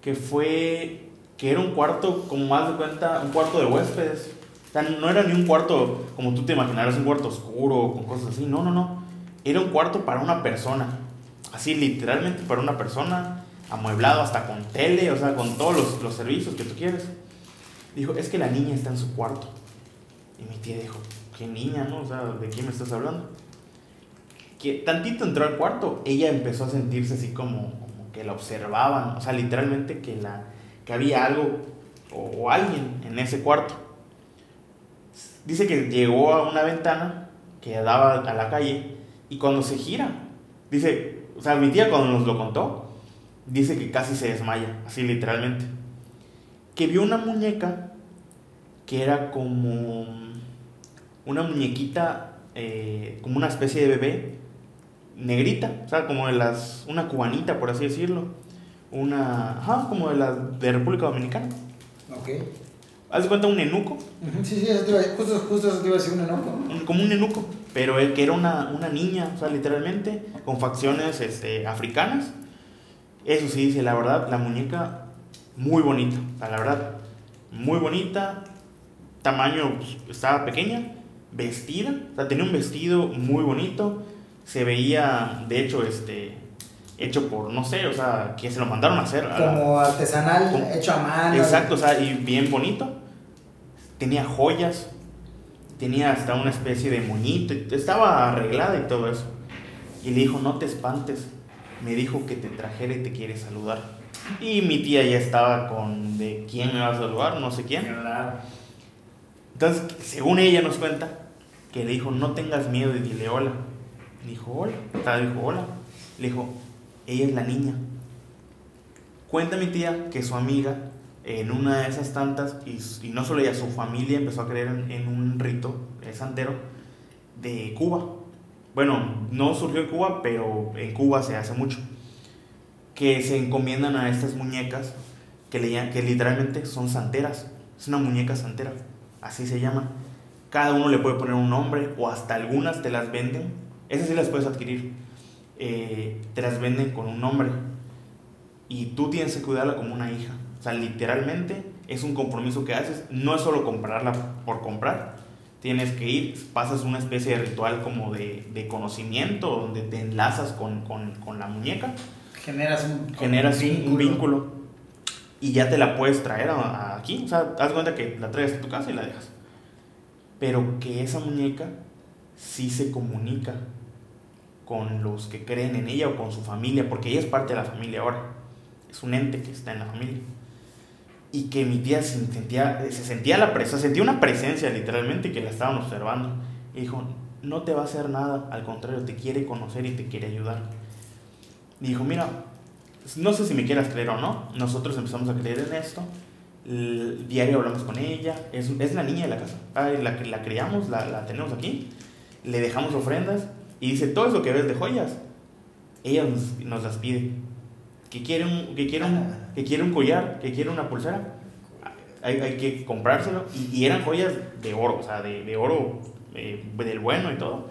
que fue que era un cuarto, como más de cuenta, un cuarto de huéspedes. O sea, no era ni un cuarto como tú te imaginarás, un cuarto oscuro, con cosas así. No, no, no. Era un cuarto para una persona. Así, literalmente para una persona, amueblado hasta con tele, o sea, con todos los, los servicios que tú quieres. Dijo, es que la niña está en su cuarto. Y mi tía dijo, ¿qué niña, no? O sea, ¿de quién me estás hablando? Que tantito entró al cuarto, ella empezó a sentirse así como, como que la observaban, o sea, literalmente que, la, que había algo o, o alguien en ese cuarto. Dice que llegó a una ventana que daba a la calle y cuando se gira, dice, o sea, mi tía cuando nos lo contó, dice que casi se desmaya, así literalmente. Que vio una muñeca que era como una muñequita, eh, como una especie de bebé, negrita, o sea, como de las, una cubanita, por así decirlo, una, ajá, como de la de República Dominicana. Ok. Haz de cuenta un enuco, Sí, sí, eso te iba a- justo, justo eso te iba a decir un un- como un enuco, pero el que era una, una niña, o sea, literalmente, con facciones este, africanas. Eso sí, dice, la verdad, la muñeca muy bonita, la verdad, muy bonita, tamaño, pues, estaba pequeña, vestida, o sea, tenía un vestido muy bonito, se veía, de hecho, este, hecho por, no sé, o sea, que se lo mandaron a hacer. a la- Como artesanal, Como- hecho a mano. Exacto, o sea, y bien bonito. Tenía joyas, tenía hasta una especie de moñito, estaba arreglada y todo eso. Y le dijo, no te espantes. Me dijo que te trajera y te quiere saludar. Y mi tía ya estaba con de quién me va a saludar, no sé quién. Claro. Entonces, según ella nos cuenta, que le dijo, no tengas miedo y dile hola. Le dijo, hola. Sea, dijo, hola. Le dijo, ella es la niña. Cuenta mi tía que su amiga, en una de esas tantas, y, y no solo ella, su familia empezó a creer en, en un rito santero de Cuba. Bueno, no surgió en Cuba, pero en Cuba se hace mucho. Que se encomiendan a estas muñecas que, le, que literalmente son santeras. Es una muñeca santera, así se llama. Cada uno le puede poner un nombre o hasta algunas te las venden. Esas sí las puedes adquirir. Eh, te las venden con un nombre. Y tú tienes que cuidarla como una hija. O sea, literalmente es un compromiso que haces. No es solo comprarla por comprar. Tienes que ir, pasas una especie de ritual como de, de conocimiento, donde te enlazas con, con, con la muñeca Generas un, generas un, un vínculo y ya te la puedes traer a- a aquí. O sea, haz cuenta que la traes a tu casa y la dejas. Pero que esa muñeca sí se comunica con los que creen en ella o con su familia, porque ella es parte de la familia ahora. Es un ente que está en la familia. Y que mi tía se sentía, se sentía la presencia, sentía una presencia literalmente que la estaban observando. Y dijo, no te va a hacer nada, al contrario, te quiere conocer y te quiere ayudar. Dijo, mira, no sé si me quieras creer o no, nosotros empezamos a creer en esto, el diario hablamos con ella, es, es la niña de la casa, Ah, la, la criamos, la, la tenemos aquí, le dejamos ofrendas y dice, todo eso que ves de joyas, ella nos, nos las pide, que quiere, un, que, quiere un, que quiere un collar, que quiere una pulsera, hay, hay que comprárselo y, y eran joyas de oro, o sea, de, de oro eh, del bueno y todo.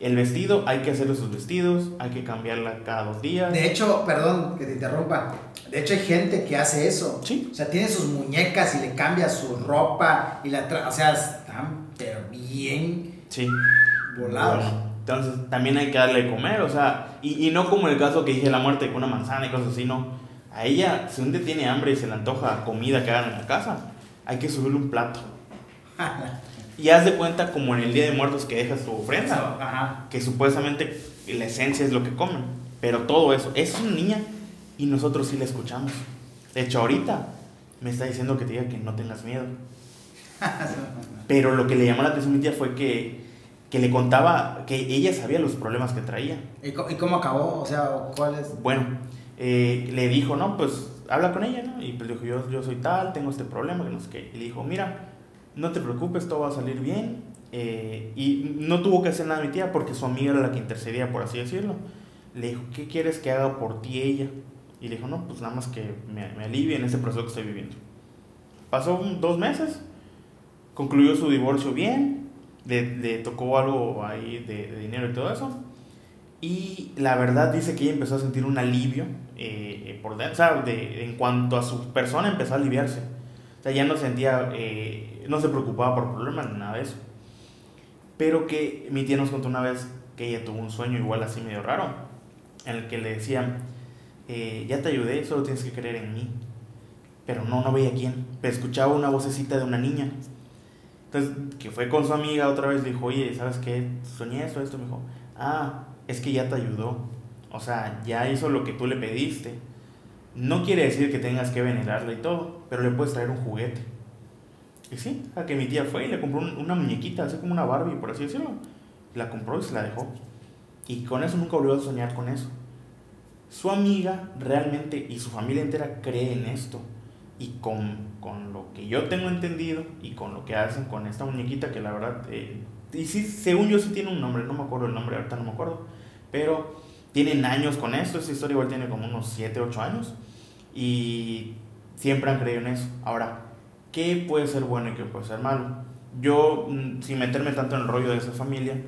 El vestido, hay que hacerle sus vestidos, hay que cambiarla cada dos días. De hecho, perdón que te interrumpa. De hecho, hay gente que hace eso. Sí. O sea, tiene sus muñecas y le cambia su ropa y la tra- O sea, están pero bien Sí. volados. Bueno, entonces también hay que darle de comer, o sea, y, y no como el caso que dije la muerte con una manzana y cosas así, no. A ella, si un día tiene hambre y se le antoja comida que hagan en la casa, hay que subirle un plato. Y haz de cuenta como en el Día de Muertos que dejas tu ofrenda, Ajá. que supuestamente la esencia es lo que comen, pero todo eso, es una niña y nosotros sí la escuchamos. De hecho, ahorita me está diciendo que te diga que no tengas miedo. Pero lo que le llamó la atención a mi tía fue que, que le contaba que ella sabía los problemas que traía. ¿Y, cómo acabó? O sea, ¿cuál es? Bueno, eh, le dijo, no, pues habla con ella, ¿no? Y pues dijo, yo, yo soy tal, tengo este problema, que no sé qué. Y le dijo, mira, no te preocupes, todo va a salir bien. Eh, y no tuvo que hacer nada mi tía porque su amiga era la que intercedía, por así decirlo. Le dijo, ¿qué quieres que haga por ti ella? Y le dijo, no, pues nada más que me, me alivie en ese proceso que estoy viviendo. Pasó dos meses, concluyó su divorcio bien, le, le tocó algo ahí de, de dinero y todo eso. Y la verdad dice que ella empezó a sentir un alivio eh, eh, por o de- en cuanto a su persona empezó a aliviarse. O sea, ya no sentía, eh, no se preocupaba por problemas ni nada de eso. Pero que mi tía nos contó una vez que ella tuvo un sueño igual así medio raro, en el que le decían, eh, ya te ayudé, solo tienes que creer en mí. Pero no, no veía quién. Pero escuchaba una vocecita de una niña. Entonces, que fue con su amiga otra vez, dijo, oye, ¿sabes qué? Soñé esto, esto. Me dijo, ah, es que ya te ayudó. O sea, ya hizo lo que tú le pediste. No quiere decir que tengas que venerarla y todo, pero le puedes traer un juguete. Y sí, a que mi tía fue y le compró un- una muñequita, así como una Barbie, por así decirlo. La compró y se la dejó. Y con eso nunca volvió a soñar con eso. Su amiga realmente y su familia entera cree en esto. Y con, con lo que yo tengo entendido y con lo que hacen con esta muñequita, que la verdad, eh, y sí, según yo sí tiene un nombre, no me acuerdo el nombre, ahorita no me acuerdo, pero tienen años con esto, esta historia igual tiene como unos 7, 8 años, y siempre han creído en eso. Ahora, ¿qué puede ser bueno y qué puede ser malo? Yo, mm, sin meterme tanto en el rollo de esa familia,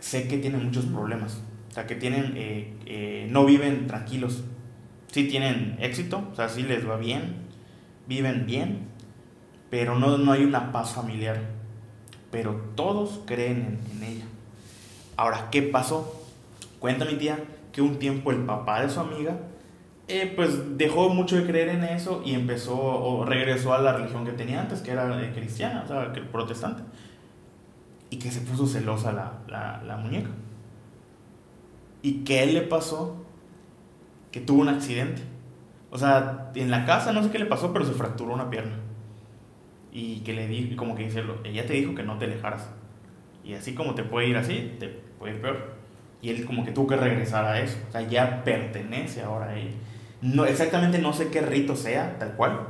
sé que tienen muchos problemas. O sea, que tienen, eh, eh, no viven tranquilos. Sí tienen éxito, o sea, sí les va bien, viven bien, pero no, no hay una paz familiar. Pero todos creen en, en ella. Ahora, ¿qué pasó? Cuenta mi tía que un tiempo el papá de su amiga, eh, pues dejó mucho de creer en eso y empezó o regresó a la religión que tenía antes, que era eh, cristiana, o sea, que protestante. Y que se puso celosa la, la, la muñeca. ¿Y qué le pasó? Que tuvo un accidente. O sea, en la casa no sé qué le pasó, pero se fracturó una pierna. Y que le di, como que dice, ella te dijo que no te alejaras. Y así como te puede ir así, te puede ir peor. Y él como que tuvo que regresar a eso. O sea, ya pertenece ahora a él. No, exactamente no sé qué rito sea, tal cual.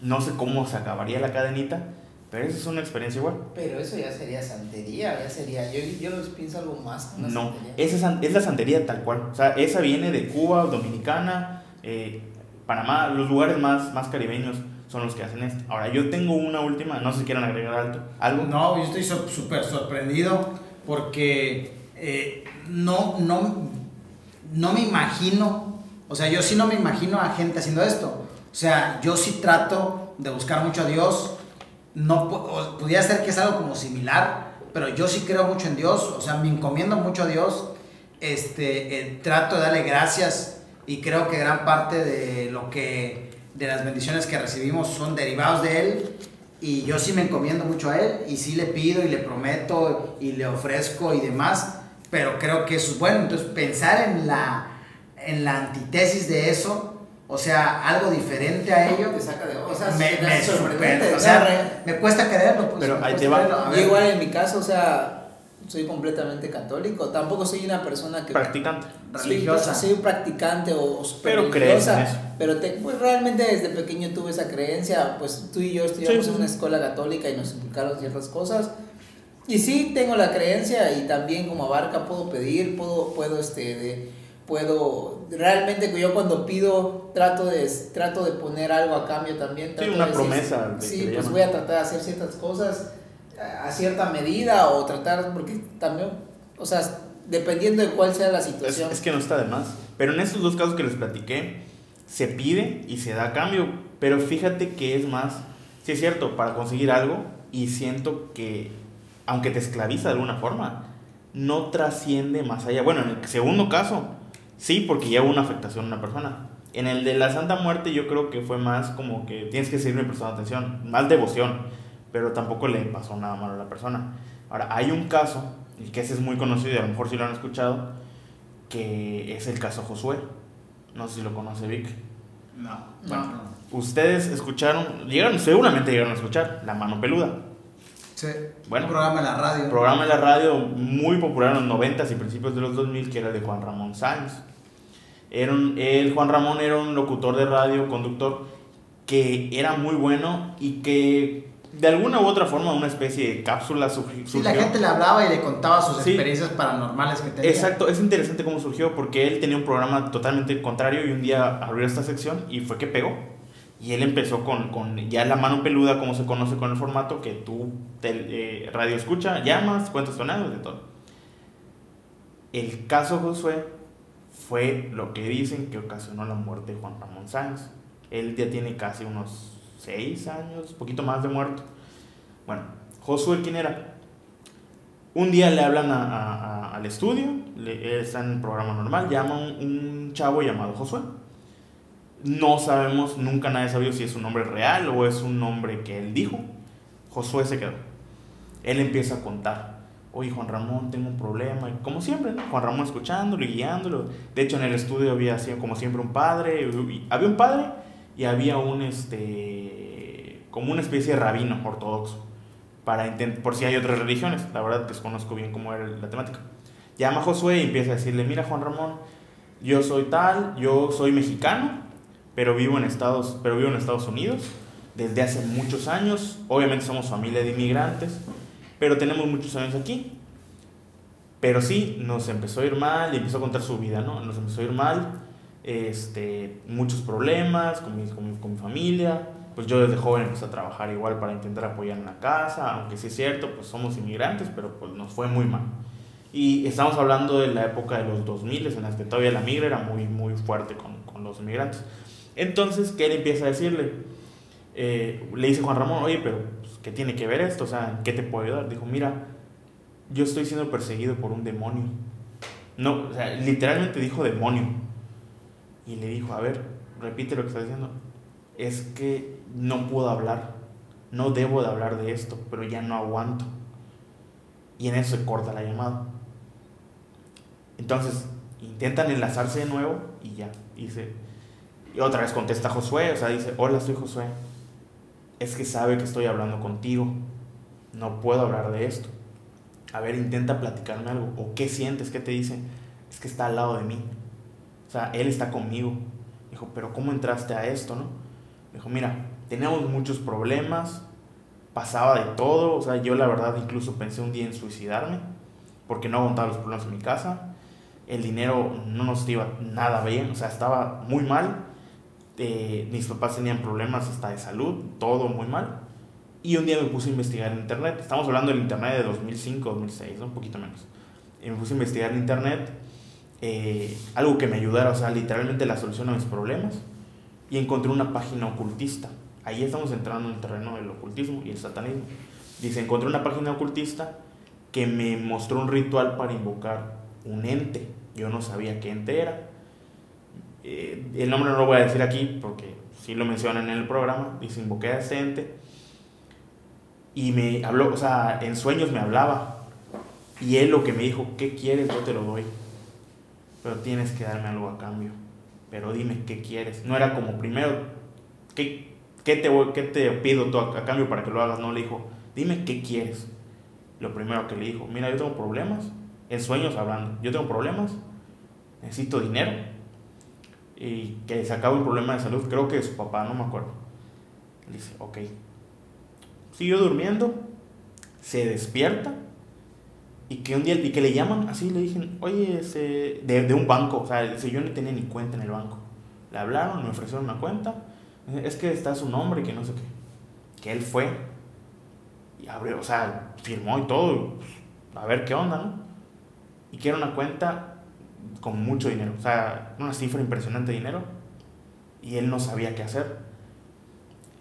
No sé cómo se acabaría la cadenita. Pero eso es una experiencia igual. Pero eso ya sería santería, ya sería. Yo, yo pienso algo más. Una no, esa es la santería tal cual. O sea, esa viene de Cuba, Dominicana, eh, Panamá, los lugares más, más caribeños son los que hacen esto. Ahora, yo tengo una última, no sé si quieran agregar algo. ¿algo? No, yo estoy súper sorprendido porque eh, no, no, no me imagino, o sea, yo sí no me imagino a gente haciendo esto. O sea, yo sí trato de buscar mucho a Dios. No, podría ser que es algo como similar, pero yo sí creo mucho en Dios. O sea, me encomiendo mucho a Dios. Este, eh, trato de darle gracias y creo que gran parte de lo que de las bendiciones que recibimos son derivados de él y yo sí me encomiendo mucho a él y sí le pido y le prometo y le ofrezco y demás, pero creo que eso es bueno, entonces pensar en la en la antítesis de eso, o sea, algo diferente a ello, o sea, me, me, o sea, me cuesta creerlo, pues, pero ahí te va. igual en mi caso, o sea, soy completamente católico. Tampoco soy una persona que. Practicante. Religiosa. Soy un practicante o, o Pero crees Pero te, pues realmente desde pequeño tuve esa creencia. Pues tú y yo estudiamos en una escuela católica y nos inculcaron ciertas cosas. Y sí tengo la creencia y también como abarca puedo pedir, puedo, puedo este, de, puedo, realmente yo cuando pido trato de, trato de poner algo a cambio también. sí, una promesa. sí, pues voy a tratar de hacer ciertas cosas a cierta medida o tratar, porque también, o sea, dependiendo de cuál sea la situación. Es, que no está de más. Pero en estos dos casos que les platiqué, se pide y se da cambio. Pero fíjate que es más, sí es cierto, para conseguir algo y siento que, aunque te esclaviza de alguna forma, no trasciende más allá. Bueno, en el segundo caso, sí, porque ya hubo una afectación a una persona. En el de la Santa Muerte yo creo que fue más como que tienes que seguirme prestando atención, más devoción pero tampoco le pasó nada malo a la persona. Ahora, hay un caso, y que ese es muy conocido y a lo mejor si lo han escuchado, que es el caso Josué. No sé si lo conoce Vic. No. Bueno, ustedes escucharon, llegaron, seguramente llegaron a escuchar La Mano Peluda. Sí. Bueno, un programa en la radio. Programa en la radio muy popular en los 90 y principios de los 2000 que era de Juan Ramón Sáenz. Era un, él, Juan Ramón, era un locutor de radio, conductor, que era muy bueno y que de alguna u otra forma una especie de cápsula surgió. Sí, la gente le hablaba y le contaba sus experiencias paranormales que tenía. Exacto, es interesante cómo surgió porque él tenía un programa totalmente contrario y un día abrió esta sección y fue que pegó. Y él empezó con, con ya la mano peluda, como se conoce con el formato, que tú eh, radio escucha, llamas, cuentas sonados, de todo. El caso Josué fue lo que dicen que ocasionó la muerte de Juan Ramón Sáenz. Él ya tiene casi unos seis años, poquito más de muerto. Bueno, Josué, ¿quién era? Un día le hablan al estudio, le, está en programa normal, llama un, un chavo llamado Josué. No sabemos, nunca nadie sabido si es un nombre real o es un nombre que él dijo. Josué se quedó. Él empieza a contar. Oye, Juan Ramón, tengo un problema. Como siempre, Juan Ramón escuchándolo y guiándolo. De hecho, en el estudio había como siempre un padre. Había un padre y había un, este, como una especie de rabino ortodoxo, para por si hay otras religiones, la verdad desconozco bien cómo era la temática. Llama a Josué y empieza a decirle, mira Juan Ramón, yo soy tal, yo soy mexicano, pero vivo en Estados, pero vivo en Estados Unidos desde hace muchos años, obviamente somos familia de inmigrantes, pero tenemos muchos años aquí. Pero sí, nos empezó a ir mal y empezó a contar su vida, ¿no? Nos empezó a ir mal este, muchos problemas con mi, con, mi, familia. Pues yo desde joven empecé a trabajar igual para intentar apoyar en la casa, aunque sí es cierto, pues somos inmigrantes, pero pues nos fue muy mal. Y estamos hablando de la época de los 2000 en las que todavía la migra era muy, muy fuerte con, con los inmigrantes. Entonces, ¿qué él empieza a decirle? Eh, le dice Juan Ramón, oye, pero pues, ¿qué tiene que ver esto? O sea, ¿qué te puedo ayudar? Dijo, mira, yo estoy siendo perseguido por un demonio. No, o sea, literalmente dijo demonio y le dijo, a ver, repite lo que está diciendo, es que no puedo hablar, no debo de hablar de esto, pero ya no aguanto. Y en eso se corta la llamada. Entonces, intentan enlazarse de nuevo y ya. Dice, Y otra vez contesta Josué, o sea, dice, hola, soy Josué. Es que sabe que estoy hablando contigo. No puedo hablar de esto. A ver, intenta platicarme algo. ¿O qué sientes? ¿Qué te dice? Es que está al lado de mí. O sea, él está conmigo. Dijo, pero ¿cómo entraste a esto, no? Dijo, mira, teníamos muchos problemas, pasaba de todo. O sea, yo la verdad incluso pensé un día en suicidarme porque no aguantaba los problemas en mi casa. El dinero no nos iba nada bien, o sea, estaba muy mal. Eh, mis papás tenían problemas hasta de salud, todo muy mal. Y un día me puse a investigar en internet. Estamos hablando del internet de 2005, 2006, un poquito menos. Y me puse a investigar en internet eh, algo que me ayudara, o sea, literalmente la solución a mis problemas. Y encontré una página ocultista. Ahí estamos entrando en el terreno del ocultismo y el satanismo. Dice, encontré una página ocultista que me mostró un ritual para invocar un ente. Yo no sabía qué ente era. Eh, el nombre no lo voy a decir aquí porque sí lo mencionan en el programa. Dice, invoqué a ente. Y me habló, o sea, en sueños me hablaba. Y él lo que me dijo, ¿qué quieres? Yo te lo doy. Pero tienes que darme algo a cambio. Pero dime, ¿qué quieres? No era como primero, ¿qué, qué te, qué te pido tú a, a cambio para que lo hagas? No, le dijo, dime, ¿qué quieres? lo primero que le dijo, mira, yo tengo problemas, en sueños hablando, yo tengo problemas, necesito dinero, y que se acaba un problema de salud, creo que su papá, no me acuerdo. Dice, ok. Siguió durmiendo, se despierta, y que un día, y que le llaman así, le dije, oye, ese, de, de un banco, o sea, yo no tenía ni cuenta en el banco. Le hablaron, me ofrecieron una cuenta, es que está su nombre y que no sé qué. Que él fue, y abrió, o sea, firmó y todo, a ver qué onda, ¿no? Y que era una cuenta con mucho dinero, o sea, una cifra impresionante de dinero, y él no sabía qué hacer.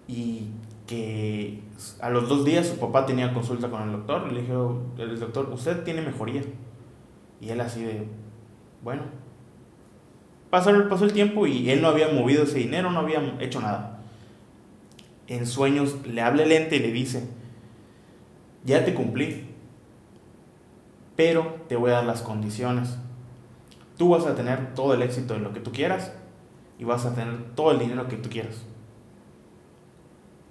Y que a los dos días su papá tenía consulta con el doctor, le dijo, el doctor, usted tiene mejoría. Y él así de, bueno, pasó pasó el tiempo y él no había movido ese dinero, no había hecho nada. En sueños le habla el ente y le dice, ya te cumplí, pero te voy a dar las condiciones. Tú vas a tener todo el éxito en lo que tú quieras y vas a tener todo el dinero que tú quieras.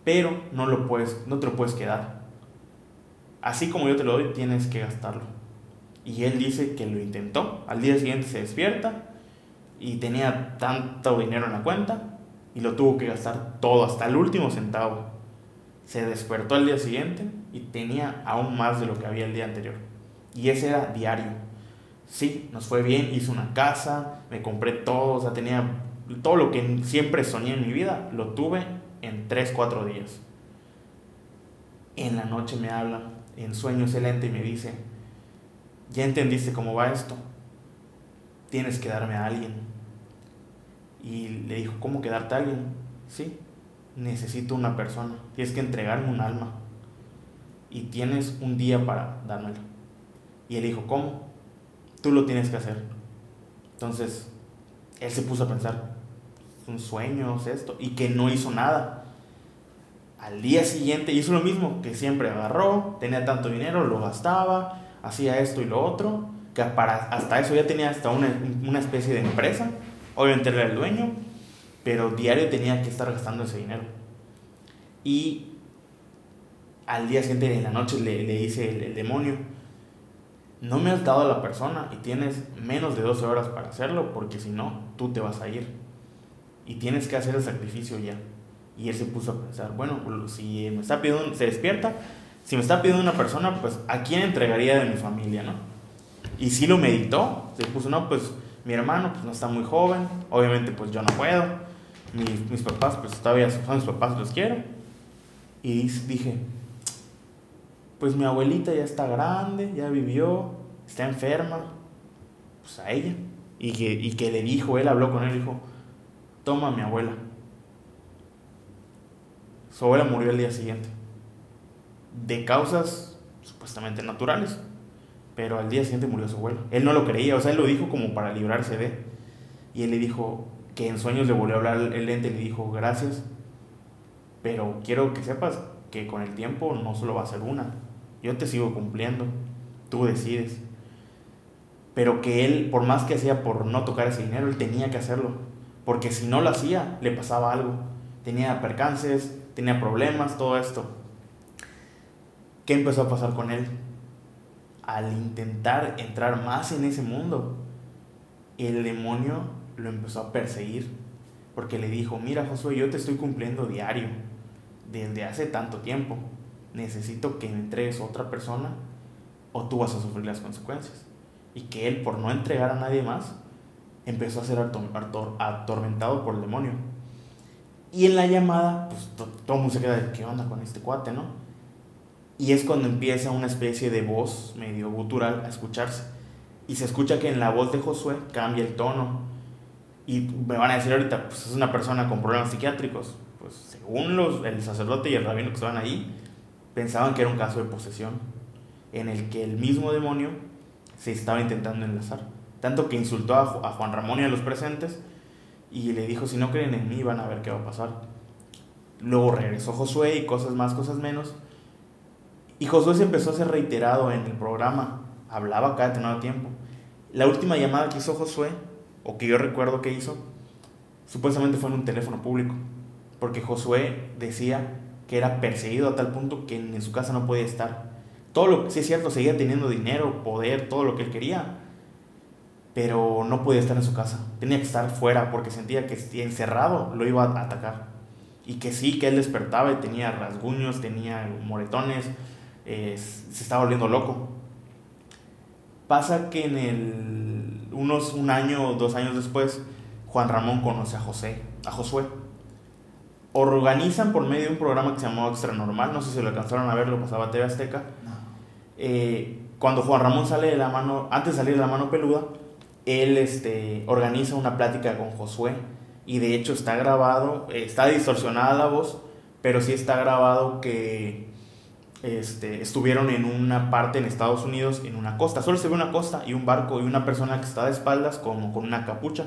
Pero no lo puedes, no te lo puedes quedar. Así como yo te lo doy, tienes que gastarlo. Y él dice que lo intentó. Al día siguiente se despierta y tenía tanto dinero en la cuenta y lo tuvo que gastar todo, hasta el último centavo. Se despertó al día siguiente y tenía aún más de lo que había el día anterior. Y ese era diario. Sí, nos fue bien, hice una casa, me compré todo, o sea, tenía todo lo que siempre soñé en mi vida, lo tuve en 3, 4 días. En la noche me habla, en sueño excelente, y me dice, ya entendiste cómo va esto, tienes que darme a alguien. Y le dijo, ¿cómo que darte a alguien? Sí, necesito una persona, tienes que entregarme un alma y tienes un día para dármelo. Y él dijo, ¿cómo? Tú lo tienes que hacer. Entonces, él se puso a pensar, un sueño, es esto, y que no hizo nada. Al día siguiente hizo lo mismo, que siempre agarró, tenía tanto dinero, lo gastaba, hacía esto y lo otro, que para, hasta eso ya tenía hasta una, una especie de empresa, obviamente era el dueño, pero diario tenía que estar gastando ese dinero. Y al día siguiente en la noche le, le dice el, demonio, no me has dado a la persona y tienes menos de 12 horas para hacerlo porque si no, tú te vas a ir. Y tienes que hacer el sacrificio ya. Y él se puso a pensar, bueno, si me está pidiendo, se despierta, si me está pidiendo una persona, pues ¿a quién entregaría de mi familia, no? Y si lo meditó, se puso, no, pues mi hermano pues no está muy joven, obviamente pues yo no puedo, mis, mis papás pues todavía son mis papás, los quiero. Y dije, pues mi abuelita ya está grande, ya vivió, está enferma, pues a ella. Y que, y que le dijo, él habló con él, dijo, toma mi abuela. Su abuela murió el día siguiente, de causas supuestamente naturales, pero al día siguiente murió su abuela. Él no lo creía, o sea, él lo dijo como para librarse de. Y él le dijo que en sueños le volvió a hablar el ente y le dijo, gracias, pero quiero que sepas que con el tiempo no solo va a ser una, yo te sigo cumpliendo, tú decides. Pero que él, por más que hacía por no tocar ese dinero, él tenía que hacerlo, porque si no lo hacía, le pasaba algo. Tenía percances, tenía problemas, todo esto. ¿Qué empezó a pasar con él? Al intentar entrar más en ese mundo, el demonio lo empezó a perseguir, porque le dijo, mira Josué, yo te estoy cumpliendo diario, desde hace tanto tiempo, necesito que me entregues a otra persona o tú vas a sufrir las consecuencias. Y que él, por no entregar a nadie más, empezó a ser atormentado por el demonio. Y en la llamada, pues todo el mundo se queda de, ¿qué onda con este cuate, no? Y es cuando empieza una especie de voz medio gutural a escucharse. Y se escucha que en la voz de Josué cambia el tono. Y me van a decir ahorita, pues es una persona con problemas psiquiátricos. Pues según los, el sacerdote y el rabino que estaban ahí, pensaban que era un caso de posesión, en el que el mismo demonio se estaba intentando enlazar. Tanto que insultó a, Juan Ramón y a los presentes y le dijo, si no creen en mí van a ver qué va a pasar. Luego regresó Josué y cosas más, cosas menos. Y Josué se empezó a ser reiterado en el programa. Hablaba cada determinado tiempo. La última llamada que hizo Josué, o que yo recuerdo que hizo, supuestamente fue en un teléfono público. Porque Josué decía que era perseguido a tal punto que en su casa no podía estar. Todo lo que sí es cierto, seguía teniendo dinero, poder, todo lo que él quería, pero no podía estar en su casa. Tenía que estar fuera porque sentía que encerrado lo iba a atacar. Y que sí, que él despertaba y tenía rasguños, tenía moretones, se estaba volviendo loco. Pasa que en el, unos un año o dos años después, Juan Ramón conoce a José, a Josué. Organizan por medio de un programa que se llamó Extra Normal, no sé si lo alcanzaron a ver, lo pasaba TV Azteca. Eh, cuando Juan Ramón sale de la mano, antes de salir de la mano peluda, él este, organiza una plática con Josué y de hecho está grabado, está distorsionada la voz, pero sí está grabado que este, estuvieron en una parte en Estados Unidos, en una costa. Solo se ve una costa y un barco y una persona que está de espaldas como con una capucha.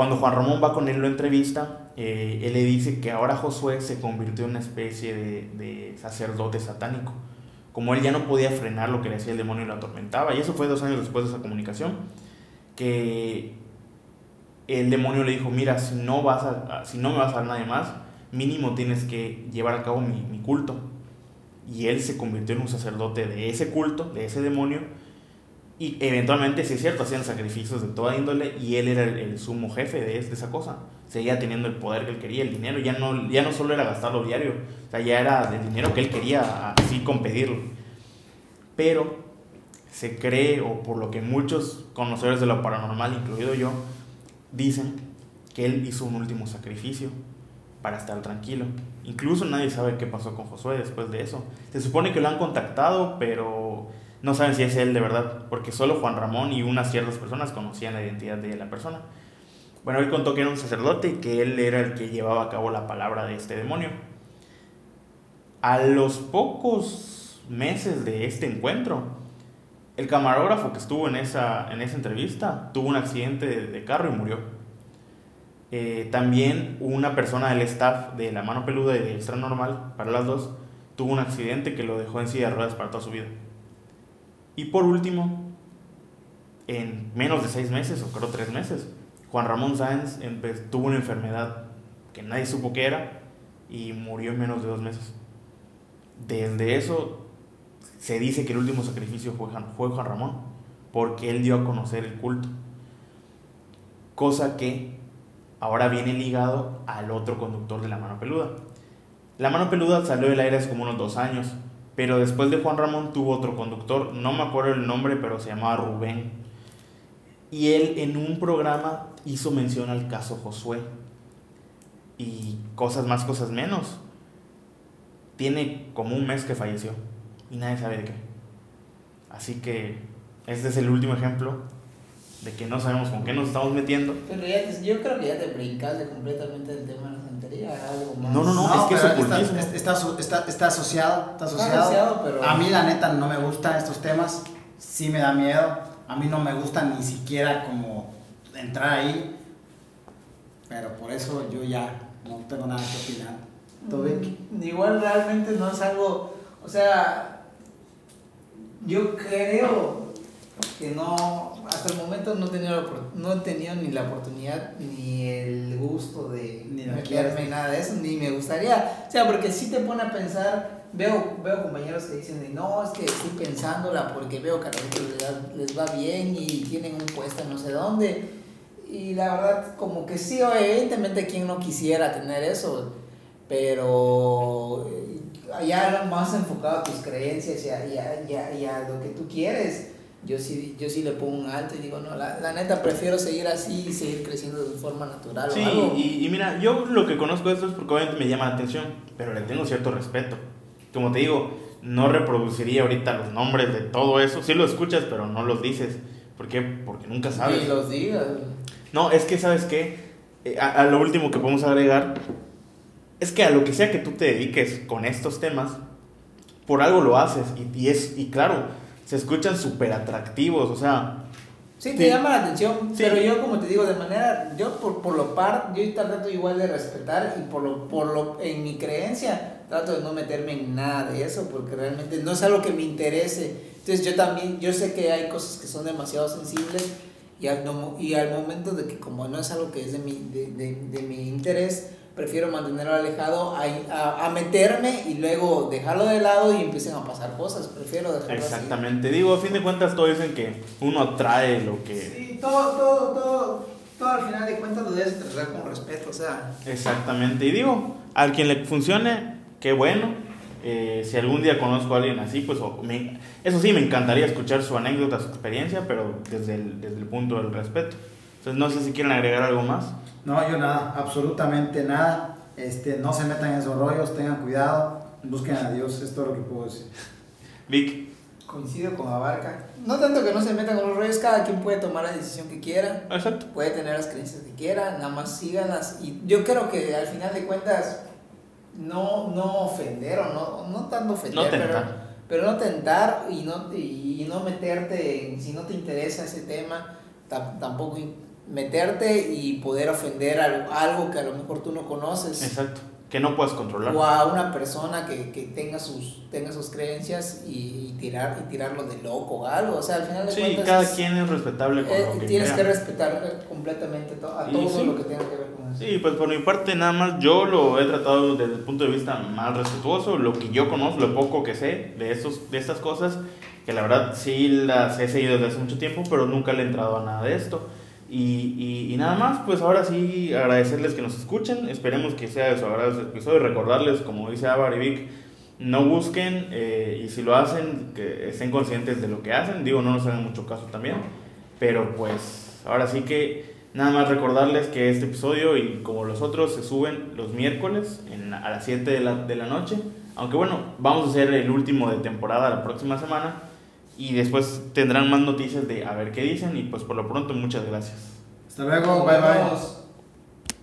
Cuando Juan Ramón va con él lo entrevista, eh, él le dice que ahora Josué se convirtió en una especie de, sacerdote satánico como él ya no podía frenar lo que le hacía el demonio y lo atormentaba. Y eso fue dos años después de esa comunicación, que el demonio le dijo, mira, si no, vas a, si no me vas a dar nadie más, mínimo tienes que llevar a cabo mi culto. Y él se convirtió en un sacerdote de ese culto, de ese demonio, y eventualmente, sí es cierto, hacían sacrificios de toda índole y él era el, sumo jefe de, esa cosa. Seguía teniendo el poder que él quería, el dinero. Ya no, ya no solo era gastarlo diario, ya era del dinero que él quería, así con pedirlo. Pero se cree, o por lo que muchos conocedores de lo paranormal, incluido yo, dicen que él hizo un último sacrificio para estar tranquilo. Incluso nadie sabe qué pasó con Josué después de eso. Se supone que lo han contactado, pero no saben si es él de verdad, porque solo Juan Ramón y unas ciertas personas conocían la identidad de la persona. Bueno, él contó que era un sacerdote y que él era el que llevaba a cabo la palabra de este demonio. A los pocos meses de este encuentro, el camarógrafo que estuvo en esa, en esa entrevista tuvo un accidente de, carro y murió. Eh, también una persona del staff de La Mano Peluda y de Extra Normal, para las dos, tuvo un accidente que lo dejó en silla de ruedas para toda su vida. Y por último, en menos de seis meses, o creo tres meses, Juan Ramón Sáenz tuvo una enfermedad que nadie supo qué era y murió en menos de dos meses. Desde eso se dice que el último sacrificio fue, fue Juan Ramón, porque él dio a conocer el culto. Cosa que ahora viene ligado al otro conductor de la mano peluda. La mano peluda salió del aire hace como unos dos años pero después de Juan Ramón tuvo otro conductor, no me acuerdo el nombre, pero se llamaba Rubén. Y él en un programa hizo mención al caso Josué. Y cosas más, cosas menos. Tiene como un mes que falleció. Y nadie sabe de qué. Así que este es el último ejemplo de que no sabemos con qué nos estamos metiendo. Pero ya yo creo que ya te brincaste completamente del tema de la santería, algo más. No, no, no, es que es ocultismo. Está, está, está, está, asociado, está asociado. pero... A mí la neta no me gustan estos temas, sí me da miedo. A mí no me gusta ni siquiera como entrar ahí, pero por eso yo ya no tengo nada que opinar. ¿Tú, mm, Igual realmente no es algo, o sea, yo creo que no, hasta el momento no he tenido, no he tenido ni la oportunidad ni el gusto de Ni nada de eso, ni me gustaría. O sea, porque si te pone a pensar, veo, veo compañeros que dicen, de, no, es que estoy pensándola porque veo que a los les, va bien y tienen un puesto no sé dónde. Y la verdad, como que sí, evidentemente, quien no quisiera tener eso, pero eh, allá más enfocado a tus creencias y a, y a- y a- y a lo que tú quieres, yo sí, yo sí le pongo un alto y digo, no, la, la neta prefiero seguir así y seguir creciendo de forma natural Sí, o algo. y, y mira, yo lo que conozco de esto es porque obviamente me llama la atención, pero le tengo cierto respeto. Como te digo, no reproduciría ahorita los nombres de todo eso. Sí lo escuchas, pero no los dices. ¿Por qué? Porque nunca sabes. Y los digas. No, es que, ¿sabes qué? Eh, A, a lo último que podemos agregar es que a lo que sea que tú te dediques con estos temas, por algo lo haces. Y, y es, y claro, se escuchan súper atractivos, o sea, Sí, te Sí. llama la atención, Sí. pero yo como te digo, de manera, yo por, por lo par, yo trato igual de respetar y por lo, por lo, en mi creencia, trato de no meterme en nada de eso, porque realmente no es algo que me interese. Entonces yo también, yo sé que hay cosas que son demasiado sensibles y al, no- y al momento de que como no es algo que es de mi, de, de, de mi interés, prefiero mantenerlo alejado a, a, a meterme y luego dejarlo de lado y empiecen a pasar cosas. Prefiero dejarlo así. exactamente. Digo, a fin de cuentas, todos dicen que uno atrae lo que. Sí, todo, todo, todo, todo al final de cuentas lo debes tratar con respeto, o sea. Exactamente. Y digo, al quien le funcione, qué bueno. Eh, si algún día conozco a alguien así, pues o me- eso sí, me encantaría escuchar su anécdota, su experiencia, pero desde el, desde el punto del respeto. Entonces, no sé si quieren agregar algo más. No, yo nada, absolutamente nada. Este, no se metan en esos rollos, tengan cuidado, busquen a Dios, es todo lo que puedo decir. Vic, Coincido con Abarca. No tanto que no se metan con los rollos, cada quien puede tomar la decisión que quiera, exacto. puede tener las creencias que quiera, nada más síganlas. Y yo creo que al final de cuentas, no, no ofender o no, no tanto ofender, No pero, tentar. pero no tentar y no, y, y no meterte, en- si no te interesa ese tema, tam- tampoco meterte y poder ofender a algo que a lo mejor tú no conoces. Exacto. Que no puedes controlar. o a una persona que, que tenga sus tenga sus creencias y, y tirar y tirarlo de loco o algo o sea al final de Sí, cuentas cada es- quien es respetable con eh, lo que tienes que crea. respetar eh, completamente to- a Y todo sí. lo que tenga que ver con eso Sí, pues por mi parte nada más yo lo he tratado desde el punto de vista más respetuoso, lo que yo conozco, lo poco que sé de, estos, de estas cosas, que la verdad sí las he seguido desde hace mucho tiempo, pero nunca le he entrado a nada de esto. Y, y, y nada más, pues ahora sí agradecerles que nos escuchen, esperemos que sea de su agrado este episodio, recordarles, como dice Avar y Vic, no busquen eh, y si lo hacen, que estén conscientes de lo que hacen, digo, no nos hagan mucho caso también, pero pues ahora sí que nada más recordarles que este episodio y como los otros se suben los miércoles en- a las 7 de la, de la noche, aunque bueno, vamos a hacer el último de temporada la próxima semana y después tendrán más noticias de a ver qué dicen y pues por lo pronto muchas gracias. Hasta luego, bye bye.